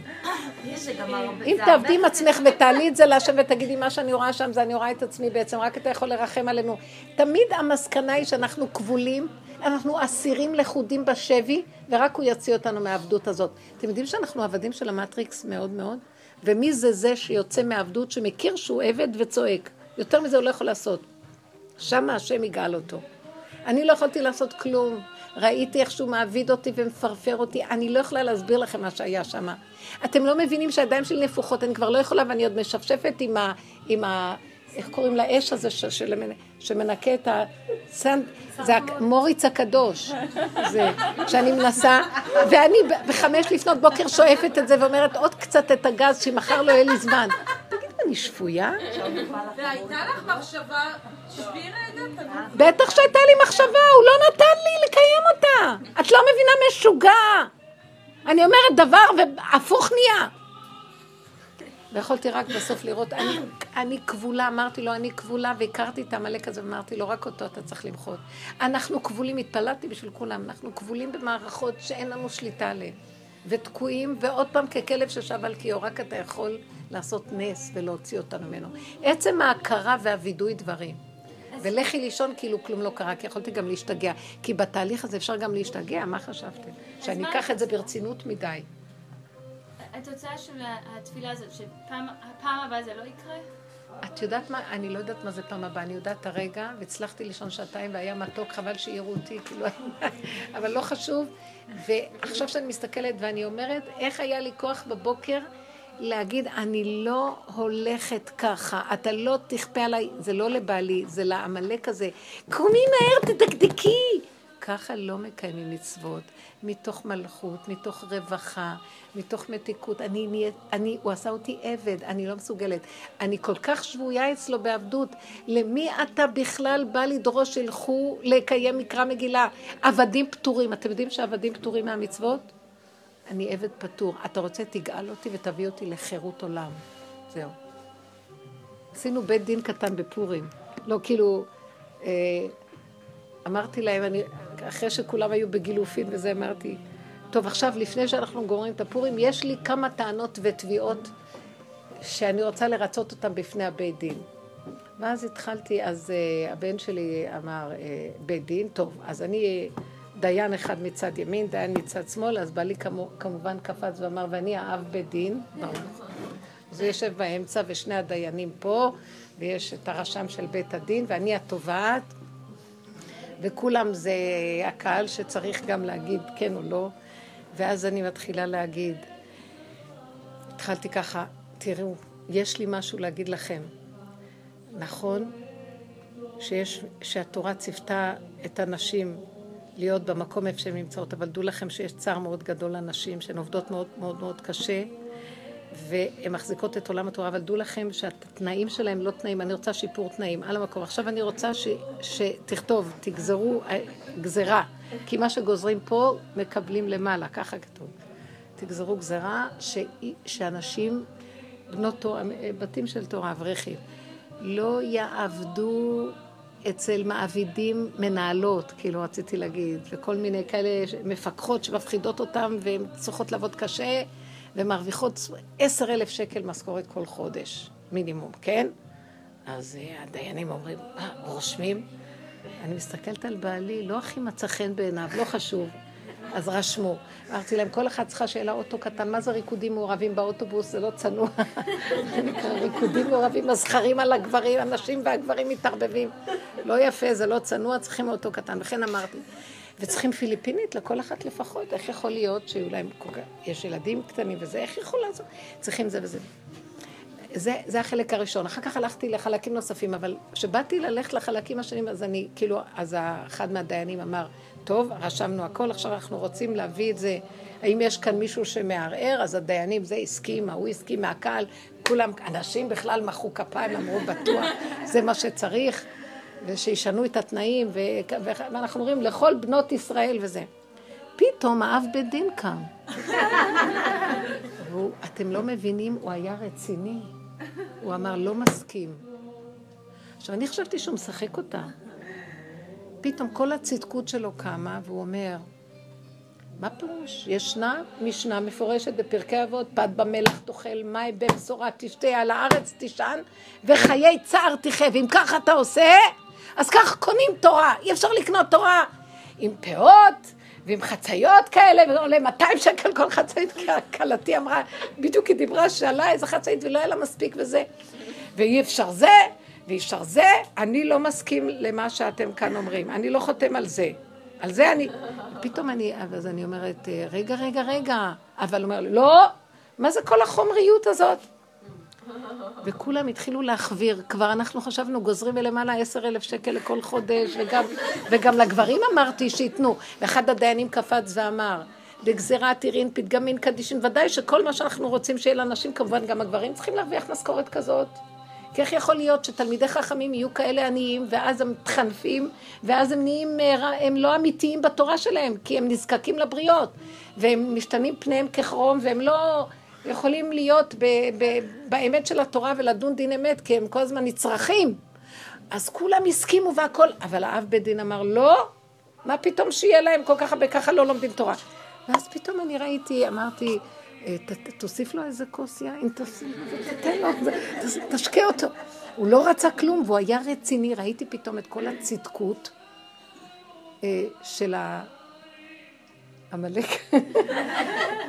אם תעבדי עם עצמך ותעלי את זה להשם ותגידי מה שאני רואה שם זה אני רואה את עצמי בעצם, רק אתה יכול לרחם עלינו. תמיד המסקנה היא שאנחנו כבולים, אנחנו אסירים לכודים בשבי, ורק הוא יוציא אותנו מהעבדות הזאת. אתם יודעים שאנחנו עבדים של המטריקס מאוד מאוד? ומי זה זה שיוצא מהעבדות, שמכיר שהוא עבד וצועק? יותר מזה הוא לא יכול לעשות. שם השם יגאל אותו. אני לא יכולתי לעשות כלום. ראיתי איך שהוא מעביד אותי ומפרפר אותי, אני לא יכולה להסביר לכם מה שהיה שם. אתם לא מבינים שהידיים שלי נפוחות, אני כבר לא יכולה ואני עוד משפשפת עם ה... עם ה איך קוראים לאש הזה ש, של, שמנקה את הסנד, זה המוריץ הקדוש. זה, כשאני מנסה, ואני בחמש לפנות בוקר שואפת את זה ואומרת עוד קצת את הגז, שמחר לא יהיה לי זמן. תגיד, אני שפויה? והייתה לך מחשבה, שבי רגע, בטח שהייתה לי מחשבה, הוא לא נתן לי לקיים אותה. את לא מבינה משוגע. אני אומרת דבר והפוך נהיה. ויכולתי רק בסוף לראות, אני, אני כבולה, אמרתי לו, אני כבולה, והכרתי את העמלק הזה, ואמרתי לו, רק אותו אתה צריך למחות. אנחנו כבולים, התפללתי בשביל כולם, אנחנו כבולים במערכות שאין לנו שליטה עליהן, ותקועים, ועוד פעם ככלב ששב על קיאו, רק אתה יכול לעשות נס ולהוציא אותנו ממנו. עצם ההכרה והווידוי דברים. ולכי לישון כאילו כלום לא קרה, כי יכולתי גם להשתגע. כי בתהליך הזה אפשר גם להשתגע, מה חשבתם? שאני אקח את זה ברצינות מדי. התוצאה של התפילה הזאת, שפעם הבאה זה לא יקרה? את יודעת מה? אני לא יודעת מה זה פעם הבאה, אני יודעת הרגע, והצלחתי לישון שעתיים והיה מתוק, חבל שיראו אותי, כאילו, <laughs> אבל לא חשוב. ועכשיו שאני מסתכלת ואני אומרת, איך היה לי כוח בבוקר להגיד, אני לא הולכת ככה, אתה לא תכפה עליי, זה לא לבעלי, זה לעמלק הזה. קומי מהר, תדקדקי. ככה לא מקיימים מצוות, מתוך מלכות, מתוך רווחה, מתוך מתיקות. אני, אני, אני, הוא עשה אותי עבד, אני לא מסוגלת. אני כל כך שבויה אצלו בעבדות. למי אתה בכלל בא לדרוש שילכו לקיים מקרא מגילה? עבדים פטורים. אתם יודעים שעבדים פטורים מהמצוות? אני עבד פטור. אתה רוצה, תגאל אותי ותביא אותי לחירות עולם. זהו. עשינו בית דין קטן בפורים. לא כאילו... אה, אמרתי להם, אני, אחרי שכולם היו בגילופין וזה, אמרתי, טוב, עכשיו, לפני שאנחנו גומרים את הפורים, יש לי כמה טענות ותביעות שאני רוצה לרצות אותן בפני הבית דין. ואז התחלתי, אז uh, הבן שלי אמר, uh, בית דין, טוב, אז אני דיין אחד מצד ימין, דיין מצד שמאל, אז בעלי כמו, כמובן קפץ ואמר, ואני האב בית דין. אז הוא יושב באמצע ושני הדיינים פה, ויש את הרשם של בית הדין, ואני התובעת, וכולם זה הקהל שצריך גם להגיד כן או לא. ואז אני מתחילה להגיד, התחלתי ככה, תראו, יש לי משהו להגיד לכם. נכון שיש, שהתורה ציוותה את הנשים להיות במקום איפה שהן נמצאות, אבל דעו לכם שיש צער מאוד גדול לנשים שהן עובדות מאוד מאוד מאוד קשה והן מחזיקות את עולם התורה, אבל דעו לכם שהתנאים שלהם לא תנאים, אני רוצה שיפור תנאים על המקום. עכשיו אני רוצה ש, שתכתוב, תגזרו אה, גזרה, כי מה שגוזרים פה מקבלים למעלה, ככה כתוב. תגזרו גזרה ש, שאנשים, בנות תורה, בתים של תורה, אברכים, לא יעבדו אצל מעבידים מנהלות, כאילו רציתי להגיד, וכל מיני כאלה מפקחות שמפחידות אותם והן צריכות לעבוד קשה. ומרוויחות עשר אלף שקל משכורת כל חודש, מינימום, כן? אז uh, הדיינים אומרים, מה, רושמים? אני מסתכלת על בעלי, לא הכי מצא חן בעיניו, לא חשוב. אז רשמו. אמרתי להם, כל אחד צריכה שאלה אוטו קטן, מה זה ריקודים מעורבים באוטובוס? זה לא צנוע. <laughs> זה נקרא ריקודים מעורבים, הזכרים על הגברים, הנשים והגברים מתערבבים. לא יפה, זה לא צנוע, צריכים אוטו קטן. וכן אמרתי, וצריכים פיליפינית לכל אחת לפחות. איך יכול להיות כך... יש ילדים קטנים וזה, איך יכול לעשות? צריכים זה וזה. זה, זה החלק הראשון. אחר כך הלכתי לחלקים נוספים, אבל כשבאתי ללכת לחלקים השונים, אז אני, כאילו, אז אחד מהדיינים אמר, טוב, רשמנו הכל, עכשיו אנחנו רוצים להביא את זה. האם יש כאן מישהו שמערער? אז הדיינים, זה הסכים, ההוא הסכים מהקהל, כולם, אנשים בכלל מחאו כפיים, אמרו, בטוח, זה מה שצריך. ושישנו את התנאים, ו... ואנחנו אומרים לכל בנות ישראל וזה. פתאום האב בית דין קם. ואתם לא מבינים, הוא היה רציני. הוא אמר, לא מסכים. עכשיו, אני חשבתי שהוא משחק אותה. פתאום כל הצדקות שלו קמה, והוא אומר, מה פירוש? ישנה משנה מפורשת בפרקי אבות, פת במלח תאכל, מים בבשורה תשתה, על הארץ תישן, וחיי צער תחיה. ואם ככה אתה עושה, אז כך קונים תורה, אי אפשר לקנות תורה עם פאות ועם חצאיות כאלה, ועולה 200 שקל כל חצאית, כלתי אמרה, בדיוק היא דיברה, שאלה איזה חצאית ולא היה לה מספיק וזה, ואי אפשר זה, וישר זה, אני לא מסכים למה שאתם כאן אומרים, אני לא חותם על זה. על זה אני... פתאום אני, אז אני אומרת, רגע, רגע, רגע, אבל הוא אומר לא, מה זה כל החומריות הזאת? וכולם התחילו להחוויר, כבר אנחנו חשבנו, גוזרים מלמעלה עשר אלף שקל לכל חודש, וגם, וגם לגברים אמרתי שייתנו. ואחד הדיינים קפץ ואמר, בגזירת עירין, פתגמין, קדישין, ודאי שכל מה שאנחנו רוצים שיהיה לאנשים, כמובן גם הגברים צריכים להרוויח משכורת כזאת. כי איך יכול להיות שתלמידי חכמים יהיו כאלה עניים, ואז הם מתחנפים, ואז הם נהיים, הם לא אמיתיים בתורה שלהם, כי הם נזקקים לבריות, והם משתנים פניהם ככרום, והם לא יכולים להיות ב, ב, באמת של התורה ולדון דין אמת, כי הם כל הזמן נצרכים. אז כולם הסכימו והכל, אבל האב בית דין אמר, לא, מה פתאום שיהיה להם כל כך הרבה, ככה לא לומדים תורה. ואז פתאום אני ראיתי, אמרתי, אה, תוסיף לו איזה כוס יין, תתן לו, תשקה אותו. הוא לא רצה כלום, והוא היה רציני. ראיתי פתאום את כל הצדקות אה, של העמלק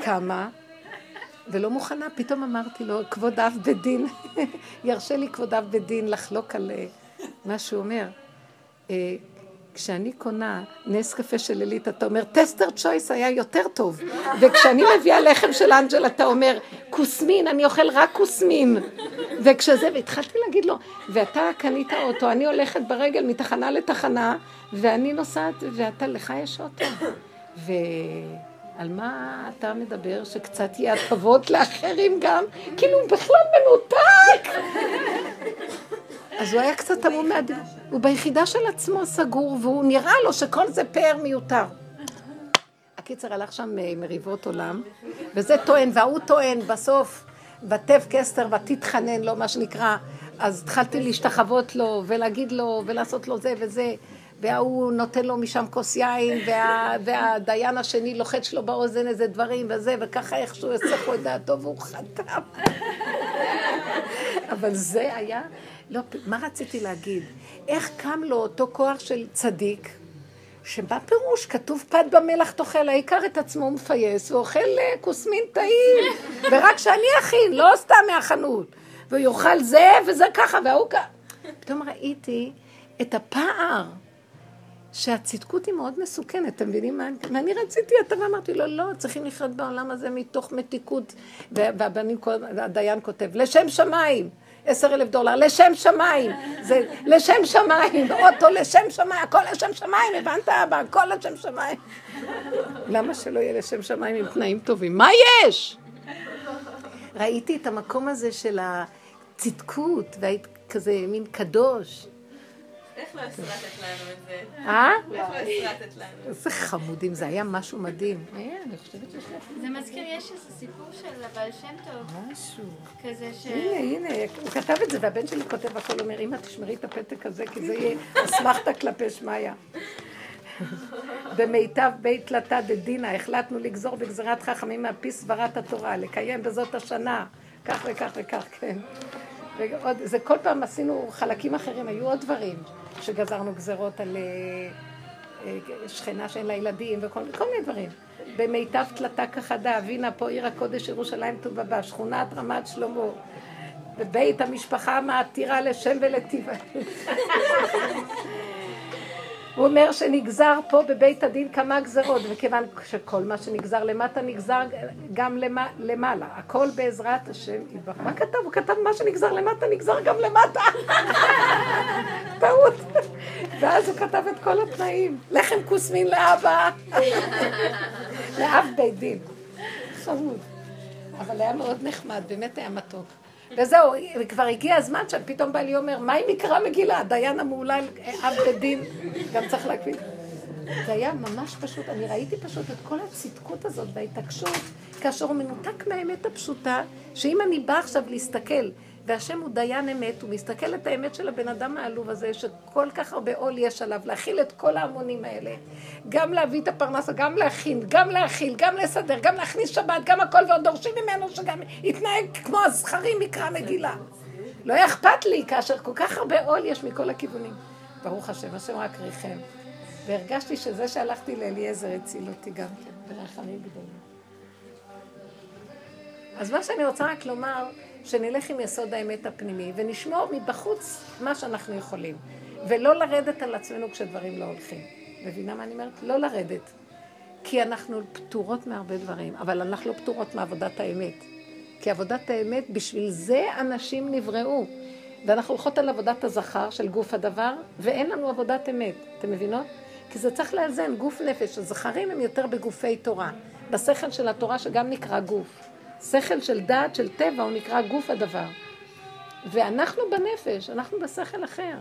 קמה, <laughs> ולא מוכנה. פתאום אמרתי לו, כבוד אב בית דין, <laughs> ירשה לי כבוד אב בית דין לחלוק על אה, מה שהוא אומר. כשאני קונה נס קפה של עילית, אתה אומר, טסטר צ'ויס היה יותר טוב. וכשאני מביאה לחם של אנג'ל, אתה אומר, כוסמין, אני אוכל רק כוסמין. וכשזה, והתחלתי להגיד לו, ואתה קנית אוטו, אני הולכת ברגל מתחנה לתחנה, ואני נוסעת, ואתה, לך יש אוטו. ועל מה אתה מדבר? שקצת יהיה הטבות לאחרים גם? כאילו, הוא בכלל מנותק. אז הוא היה קצת המום מהדין. הוא ביחידה של עצמו סגור, והוא נראה לו שכל זה פאר מיותר. הקיצר הלך שם אה, מריבות עולם, וזה טוען, וההוא טוען, בסוף, ותב כסתר ותתחנן לו, מה שנקרא, אז התחלתי להשתחוות לו, ולהגיד לו, ולעשות לו זה וזה, וההוא נותן לו משם כוס יין, וה, והדיין השני לוחץ לו באוזן איזה דברים וזה, וככה איכשהו יסף את דעתו והוא חתם. אבל זה היה לא, מה רציתי להגיד? איך קם לו אותו כוח של צדיק, שמה פירוש? כתוב פת במלח תאכל, העיקר את עצמו מפייס, ואוכל אה, כוסמין טעים, ורק שאני אכין, לא סתם מהחנות. והוא יאכל זה וזה ככה, וההוא ככה. פתאום ראיתי את הפער, שהצדקות היא מאוד מסוכנת, אתם מבינים מה אני רציתי? אתה ואמרתי לו, לא, צריכים לחיות בעולם הזה מתוך מתיקות. והבנים, הדיין כותב, לשם שמיים. עשר אלף דולר, לשם שמיים, זה לשם שמיים, אוטו לשם שמיים, הכל לשם שמיים, הבנת אבא, הכל לשם שמיים. למה שלא יהיה לשם שמיים עם תנאים טובים? מה יש? ראיתי את המקום הזה של הצדקות, והיית כזה מין קדוש. איך לא הסרטת לנו את זה? אה? איך לא הסרטת לנו? איזה חמודים, זה היה משהו מדהים. אה, אני חושבת שיש זה מזכיר, יש איזה סיפור של הבעל שם טוב. משהו. כזה ש... הנה, הנה, הוא כתב את זה, והבן שלי כותב הכל, אומר, אמא, תשמרי את הפתק הזה, כי זה יהיה אסמכתה כלפי שמיא. במיטב בית תלתה דדינה, החלטנו לגזור בגזירת חכמים מהפי סברת התורה, לקיים בזאת השנה, כך וכך וכך, כן. ועוד, זה כל פעם עשינו חלקים אחרים, היו עוד דברים. שגזרנו גזרות על אה, אה, שכנה שאין לה ילדים וכל מיני דברים. במיטב תלתה כחדה, אבינה פה עיר הקודש ירושלים ט"ו ט"ו, שכונת רמת שלמה, בבית המשפחה מעתירה לשם ולטבעה. <laughs> הוא אומר שנגזר פה בבית הדין כמה גזרות, וכיוון שכל מה שנגזר למטה נגזר גם למעלה, הכל בעזרת השם יתברך. מה כתב? הוא כתב מה שנגזר למטה נגזר גם למטה. <laughs> טעות. ואז הוא כתב את כל התנאים. לחם כוסמין לאבא. <laughs> לאב בית דין. חמוד. אבל היה מאוד נחמד, באמת היה מתוק. וזהו, כבר הגיע הזמן שפתאום בא לי אומר, מה אם יקרא מגילה? הדיין המהולל, אב בדין, גם צריך להקפיד. זה היה ממש פשוט, אני ראיתי פשוט את כל הצדקות הזאת וההתעקשות, כאשר הוא מנותק מהאמת הפשוטה, שאם אני באה עכשיו להסתכל והשם הוא דיין אמת, הוא מסתכל את האמת של הבן אדם העלוב הזה, שכל כך הרבה עול יש עליו, להכיל את כל ההמונים האלה. גם להביא את הפרנסה, גם להכין, גם להכיל, גם לסדר, גם להכניס שבת, גם הכל, ועוד דורשים ממנו שגם יתנהג כמו הזכרים מקרא מגילה. לא אכפת לי, כאשר כל כך הרבה עול יש מכל הכיוונים. ברוך השם, השם רק ריחם. והרגשתי שזה שהלכתי לאליעזר הציל אותי גם כן, ברחמים גדולים. אז מה שאני רוצה רק לומר, שנלך עם יסוד האמת הפנימי, ונשמור מבחוץ מה שאנחנו יכולים. ולא לרדת על עצמנו כשדברים לא הולכים. מבינה מה אני אומרת? לא לרדת. כי אנחנו פטורות מהרבה דברים, אבל אנחנו לא פטורות מעבודת האמת. כי עבודת האמת, בשביל זה אנשים נבראו. ואנחנו הולכות על עבודת הזכר של גוף הדבר, ואין לנו עבודת אמת. אתם מבינות? כי זה צריך לאזן, גוף נפש. הזכרים הם יותר בגופי תורה. בשכל של התורה שגם נקרא גוף. שכל של דעת, של טבע, הוא נקרא גוף הדבר. ואנחנו בנפש, אנחנו בשכל אחר.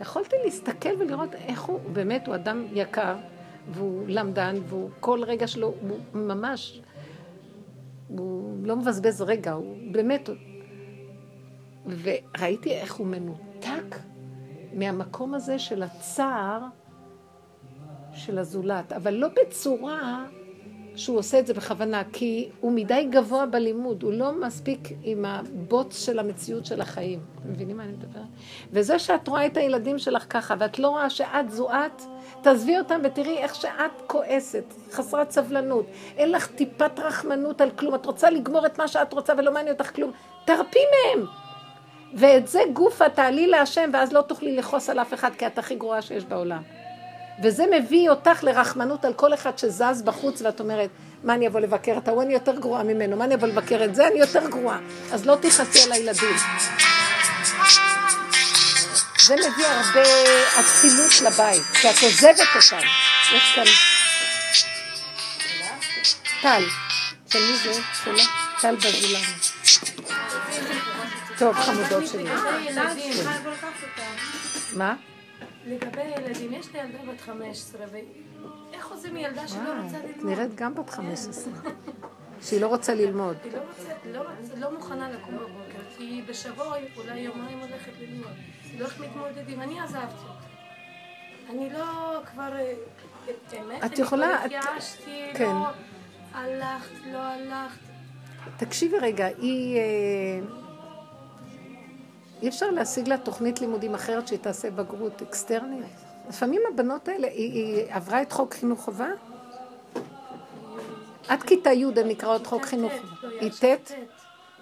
יכולתי להסתכל ולראות איך הוא, באמת, הוא אדם יקר, והוא למדן, והוא כל רגע שלו, הוא ממש, הוא לא מבזבז רגע, הוא באמת... וראיתי איך הוא מנותק מהמקום הזה של הצער של הזולת, אבל לא בצורה שהוא עושה את זה בכוונה, כי הוא מדי גבוה בלימוד, הוא לא מספיק עם הבוץ של המציאות של החיים. אתם מבינים מה אני מדברת? וזה שאת רואה את הילדים שלך ככה, ואת לא רואה שאת זו את, תעזבי אותם ותראי איך שאת כועסת, חסרת סבלנות, אין לך טיפת רחמנות על כלום, את רוצה לגמור את מה שאת רוצה ולא מעניין אותך כלום, תרפי מהם. ואת זה גופה תעלי להשם, ואז לא תוכלי לכעוס על אף אחד, כי את הכי גרועה שיש בעולם. וזה מביא אותך לרחמנות על כל אחד שזז בחוץ, ואת אומרת, מה אני אבוא לבקר את ההוא, אני יותר גרועה ממנו, מה אני אבוא לבקר את זה, אני יותר גרועה. אז לא תכעסי על הילדים. זה מביא הרבה אצילות לבית, כי את עוזבת אותם. יש כאן... טל. של מי זה? שלה? טל בזולן. טוב, חמודות שלי. מה? לגבי ילדים, יש לי ילדה בת 15, ואיך עושים ילדה שלא רוצה את ללמוד? נראית גם בת 15. <laughs> שהיא לא רוצה ללמוד. היא לא רוצה, לא רוצה, לא מוכנה לקום בבוקר, כי היא בשבוע אולי יומיים הולכת ללמוד. היא לא הולכת מתמודדים, אני עזבתי אותה. אני לא כבר, אה, את יכולה- אני את- התייאשתי, כן. לא הלכת, לא הלכת. תקשיבי רגע, היא... אי אפשר להשיג לה תוכנית לימודים אחרת שהיא תעשה בגרות אקסטרנית? לפעמים הבנות האלה, היא, היא עברה את חוק חינוך חובה? עד כיתה י' הן נקראות חוק חינוך ט', חובה. לא, היא ט'?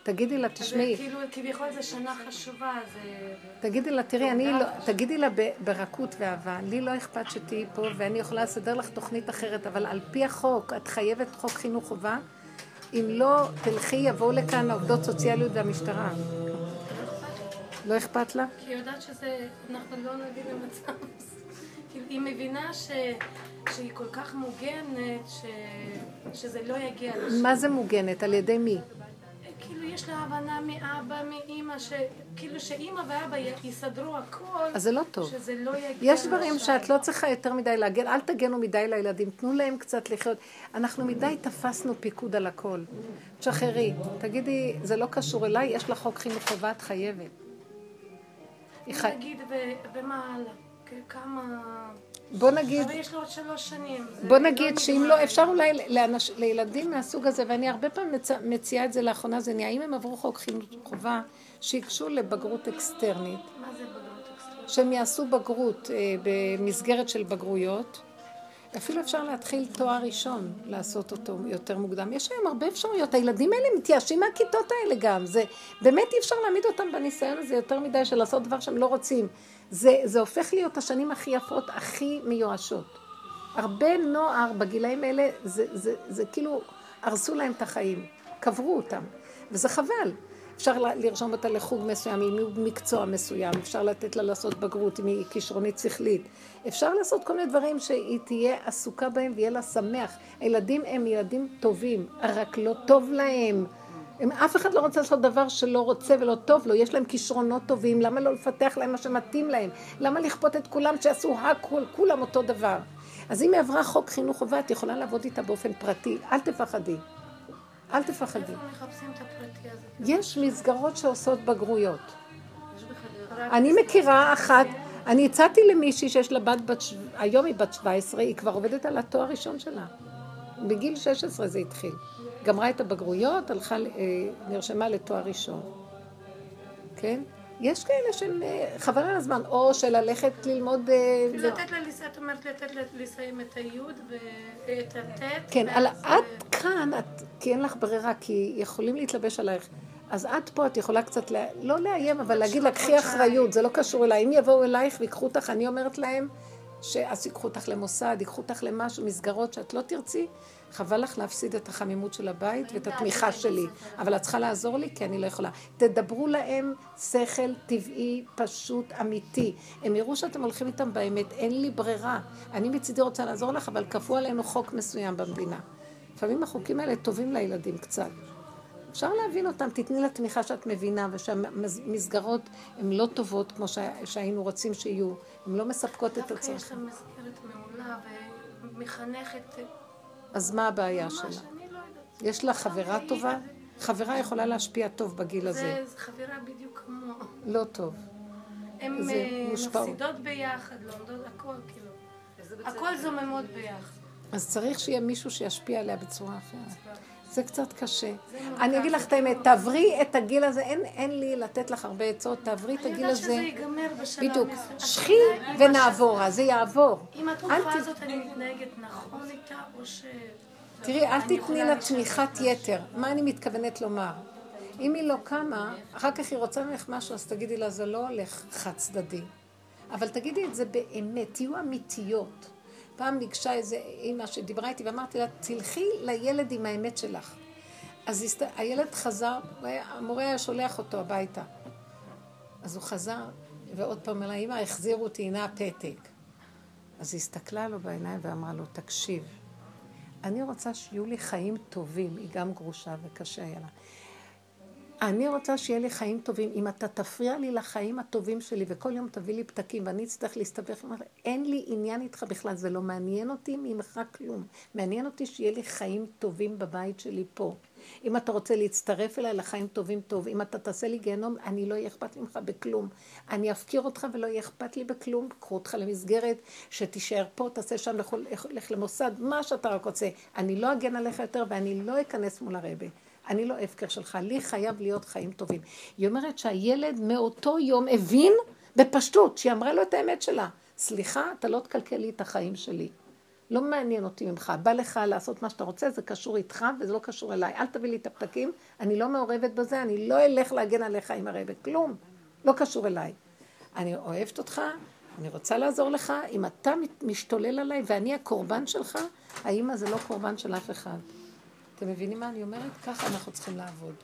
תגידי לה, זה תשמעי, כאילו, כביכול זו שנה חשובה, זה... תגידי לה, תראי, אני לא, תגידי לה ברכות ואהבה, לי לא אכפת שתהיי פה ואני יכולה לסדר לך תוכנית אחרת, אבל על פי החוק, את חייבת חוק חינוך חובה. אם לא, תלכי, יבואו לכאן העובדות סוציאליות והמשטרה. לא אכפת לה? כי היא יודעת שזה, אנחנו לא נגיד למצב. כאילו, היא מבינה ש, שהיא כל כך מוגנת, ש, שזה לא יגיע לשם. מה זה מוגנת? על ידי מי? כאילו, יש לה הבנה מאבא, מאימא, ש, כאילו שאימא ואבא יסדרו הכל, אז זה לא טוב. שזה לא יגיע יש דברים לשם. שאת לא צריכה יותר מדי להגן, אל תגנו מדי לילדים, תנו להם קצת לחיות. אנחנו מדי תפסנו פיקוד על הכל. תשחררי, תגידי, זה לא קשור אליי, יש לך חוק חינוך חובה, את חייבת. נגיד, ומה הלאה? כמה... בוא נגיד, אבל יש לו עוד שלוש שנים. בוא לא נגיד שאם נגמר. לא, אפשר אולי לאנש, לילדים מהסוג הזה, ואני הרבה פעמים מצ, מציעה את זה לאחרונה, זה נהיה, אם הם עברו חוק חינוך חובה, שיגשו לבגרות אקסטרנית, מה זה בגרות אקסטרנית? שהם יעשו בגרות אה, במסגרת של בגרויות. אפילו אפשר להתחיל תואר ראשון, לעשות אותו יותר מוקדם. יש היום הרבה אפשרויות. הילדים האלה מתייאשים מהכיתות האלה גם. זה, באמת אי אפשר להעמיד אותם בניסיון הזה יותר מדי של לעשות דבר שהם לא רוצים. זה, זה הופך להיות השנים הכי יפות, הכי מיואשות. הרבה נוער בגילאים האלה, זה, זה, זה כאילו הרסו להם את החיים, קברו אותם, וזה חבל. אפשר לרשום אותה לחוג מסוים, אם הוא מקצוע מסוים, אפשר לתת לה לעשות בגרות אם היא כישרונית שכלית. אפשר לעשות כל מיני דברים שהיא תהיה עסוקה בהם ויהיה לה שמח. הילדים הם ילדים טובים, רק לא טוב להם. הם, אף אחד לא רוצה לעשות דבר שלא רוצה ולא טוב לו, יש להם כישרונות טובים, למה לא לפתח להם מה שמתאים להם? למה לכפות את כולם שיעשו הכל, כולם אותו דבר? אז אם היא עברה חוק חינוך חובה, את יכולה לעבוד איתה באופן פרטי, אל תפחדי. אל תפחדי. איפה מחפשים את? יש מסגרות שעושות בגרויות. אני מכירה אחת, אני הצעתי למישהי שיש לה בת, בת היום היא בת 17, היא כבר עובדת על התואר הראשון שלה. בגיל 16 זה התחיל. גמרה את הבגרויות, הלכה, אה, נרשמה לתואר ראשון. כן? יש כאלה שהם אה, חבל על הזמן, או של ללכת ללמוד... אה, לתת לה, לס- את אומרת לתת לה לסיים את היוד ואת הטט. כן, אה, את כאן, כי אין לך ברירה, כי יכולים להתלבש עלייך. אז את פה, את יכולה קצת. לא לאיים, אבל להגיד לה, קחי אחריות, זה לא קשור אליי. אם יבואו אלייך ויקחו אותך, אני אומרת להם, שאז ייקחו אותך למוסד, ייקחו אותך למשהו, מסגרות שאת לא תרצי, חבל לך להפסיד את החמימות של הבית ואת התמיכה שלי. אבל את צריכה לעזור לי, כי אני לא יכולה. תדברו להם שכל טבעי, פשוט, אמיתי. הם יראו שאתם הולכים איתם באמת, אין לי ברירה. אני מצידי רוצה לעזור לך, אבל כפו עלינו חוק מסוים במדינה. לפעמים החוקים האלה טובים לילדים קצת. אפשר להבין אותם, תתני לה תמיכה שאת מבינה, ושהמסגרות הן לא טובות כמו שהיינו רוצים שיהיו, הן לא מספקות את דווקא יש הצורך. להם מסגרת מעולה ומחנכת. אז מה הבעיה שלה? לא. יש לה חברה טובה? חברה יכולה להשפיע טוב בגיל הזה. זה חברה בדיוק כמו... לא טוב. הן אה. מפסידות ביחד, לומדות הכל, כאילו. הכל זוממות ביחד. אז צריך שיהיה מישהו שישפיע עליה בצורה אחרת. זה קצת קשה. זה. אני אגיד לך את האמת, תעברי את הגיל הזה, אין, אין לי לתת לך הרבה עצות, תעברי את אני הגיל יודעת הזה. שזה ייגמר בשלב בדיוק. שכי אם ונעבור, אז זה יעבור. עם התקופה הזאת אני מתנהגת נכון איתה, או ש... תראי, אל אני תתני לה תמיכת. יתר. מה אני מתכוונת לומר? אם היא לא קמה, אחר כך היא רוצה ממך משהו, אז תגידי לה, זה לא הולך חד צדדי. אבל תגידי את זה באמת, תהיו אמיתיות. פעם ניגשה איזה אימא שדיברה איתי ואמרתי לה, תלכי לילד עם האמת שלך. אז הסת... הילד חזר, המורה היה שולח אותו הביתה. אז הוא חזר, ועוד פעם לה, אמא, החזירו אותי, הנה הפתק. אז היא הסתכלה לו בעיניים ואמרה לו, תקשיב, אני רוצה שיהיו לי חיים טובים, היא גם גרושה וקשה היה לה. אני רוצה שיהיה לי חיים טובים. אם אתה תפריע לי לחיים הטובים שלי וכל יום תביא לי פתקים ואני אצטרך להסתבך, אין לי עניין איתך בכלל, זה לא מעניין אותי ממך כלום. מעניין אותי שיהיה לי חיים טובים בבית שלי פה. אם אתה רוצה להצטרף אליי לחיים טובים טוב, אם אתה תעשה לי גיהנום, אני לא יהיה אכפת ממך בכלום. אני אפקיר אותך ולא יהיה אכפת לי בכלום, קחו אותך למסגרת, שתישאר פה, תעשה שם, לך למוסד, מה שאתה רק רוצה. אני לא אגן עליך יותר ואני לא אכנס מול הרבה. אני לא הפקר שלך, לי חייב להיות חיים טובים. היא אומרת שהילד מאותו יום הבין בפשטות, שהיא אמרה לו את האמת שלה. סליחה, אתה לא תקלקל לי את החיים שלי. לא מעניין אותי ממך, בא לך לעשות מה שאתה רוצה, זה קשור איתך וזה לא קשור אליי. אל תביא לי את הפתקים, אני לא מעורבת בזה, אני לא אלך להגן עליך עם הרבה, כלום. לא קשור אליי. אני אוהבת אותך, אני רוצה לעזור לך, אם אתה משתולל עליי ואני הקורבן שלך, האמא זה לא קורבן של אף אחד. אתם מבינים מה אני אומרת? ככה אנחנו צריכים לעבוד.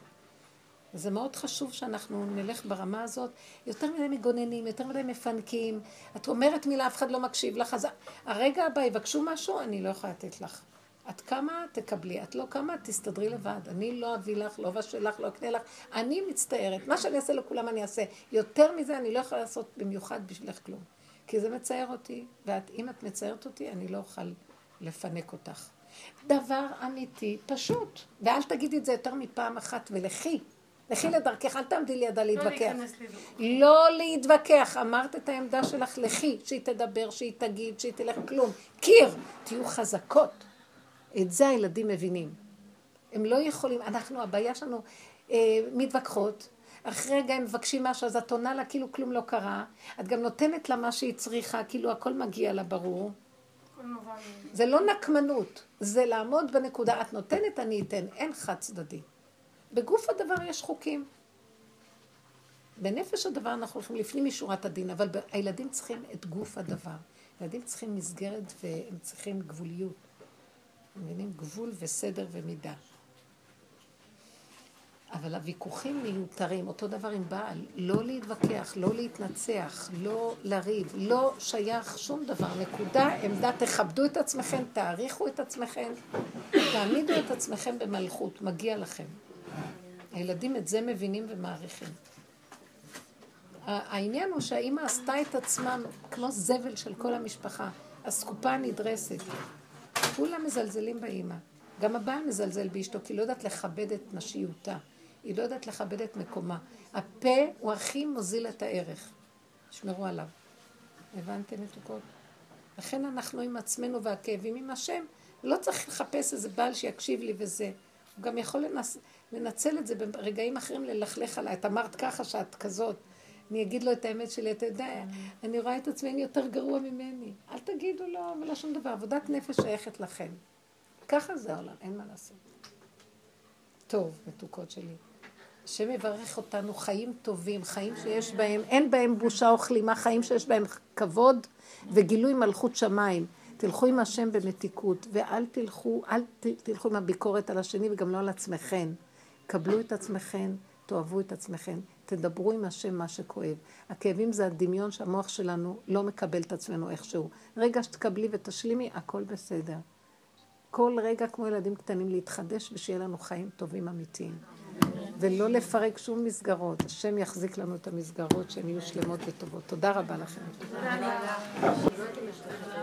וזה מאוד חשוב שאנחנו נלך ברמה הזאת. יותר מדי מגוננים, יותר מדי מפנקים. את אומרת מילה, אף אחד לא מקשיב לך, אז הרגע הבא יבקשו משהו, אני לא יכולה לתת לך. את קמה, תקבלי. את לא קמה, תסתדרי לבד. אני לא אביא לך, לא אבשל לך, לא אקנה לך. אני מצטערת. מה שאני אעשה לכולם אני אעשה. יותר מזה אני לא יכולה לעשות במיוחד בשבילך כלום. כי זה מצער אותי, ואם את מצערת אותי, אני לא אוכל לפנק אותך. דבר אמיתי, פשוט. ואל תגידי את זה יותר מפעם אחת, ולכי. לכי לדרכך, אל תעמדי לידה לא להתווכח. לא להתווכח, אמרת את העמדה שלך, לכי, שהיא תדבר, שהיא תגיד, שהיא תלך, כלום. קיר, תהיו חזקות. את זה הילדים מבינים. הם לא יכולים, אנחנו, הבעיה שלנו, אה, מתווכחות, אחרי רגע הם מבקשים משהו, אז את עונה לה כאילו כלום לא קרה, את גם נותנת לה מה שהיא צריכה, כאילו הכל מגיע לה ברור. זה לא נקמנות, זה לעמוד בנקודה, את נותנת, אני אתן, אין חד צדדי. בגוף הדבר יש חוקים. בנפש הדבר אנחנו הולכים לפנים משורת הדין, אבל הילדים צריכים את גוף הדבר. ילדים צריכים מסגרת והם צריכים גבוליות. מבינים? גבול וסדר ומידה. אבל הוויכוחים מיותרים, אותו דבר עם בעל, לא להתווכח, לא להתנצח, לא לריב, לא שייך שום דבר. נקודה, עמדה, תכבדו את עצמכם, תעריכו את עצמכם, תעמידו את עצמכם במלכות, מגיע לכם. הילדים את זה מבינים ומעריכים. העניין הוא שהאימא עשתה את עצמה כמו זבל של כל המשפחה, אסקופה הנדרסת. כולם מזלזלים באימא. גם הבעל מזלזל באשתו, כי לא יודעת לכבד את נשיותה. היא לא יודעת לכבד את מקומה. הפה הוא הכי מוזיל את הערך. שמרו עליו. הבנתם מתוקות? לכן אנחנו עם עצמנו והכאבים עם השם. לא צריך לחפש איזה בעל שיקשיב לי וזה. הוא גם יכול לנס... לנצל את זה ברגעים אחרים ללכלך עליי. את אמרת ככה שאת כזאת. אני אגיד לו את האמת שלי, אתה יודע, אני רואה את עצמי, אני יותר גרוע ממני. אל תגידו לו ולא שום דבר. עבודת נפש שייכת לכם. ככה זה העולם, אין מה לעשות. טוב, מתוקות שלי. השם יברך אותנו חיים טובים, חיים שיש בהם, אין בהם בושה או כלימה, חיים שיש בהם כבוד וגילוי מלכות שמיים. תלכו עם השם במתיקות, ואל תלכו, אל ת, תלכו עם הביקורת על השני וגם לא על עצמכם. קבלו את עצמכם, תאהבו את עצמכם, תדברו עם השם מה שכואב. הכאבים זה הדמיון שהמוח שלנו לא מקבל את עצמנו איכשהו. רגע שתקבלי ותשלימי, הכל בסדר. כל רגע כמו ילדים קטנים להתחדש ושיהיה לנו חיים טובים אמיתיים. ולא לפרק שום מסגרות. השם יחזיק לנו את המסגרות שהן יהיו שלמות וטובות. תודה רבה לכם. תודה רבה.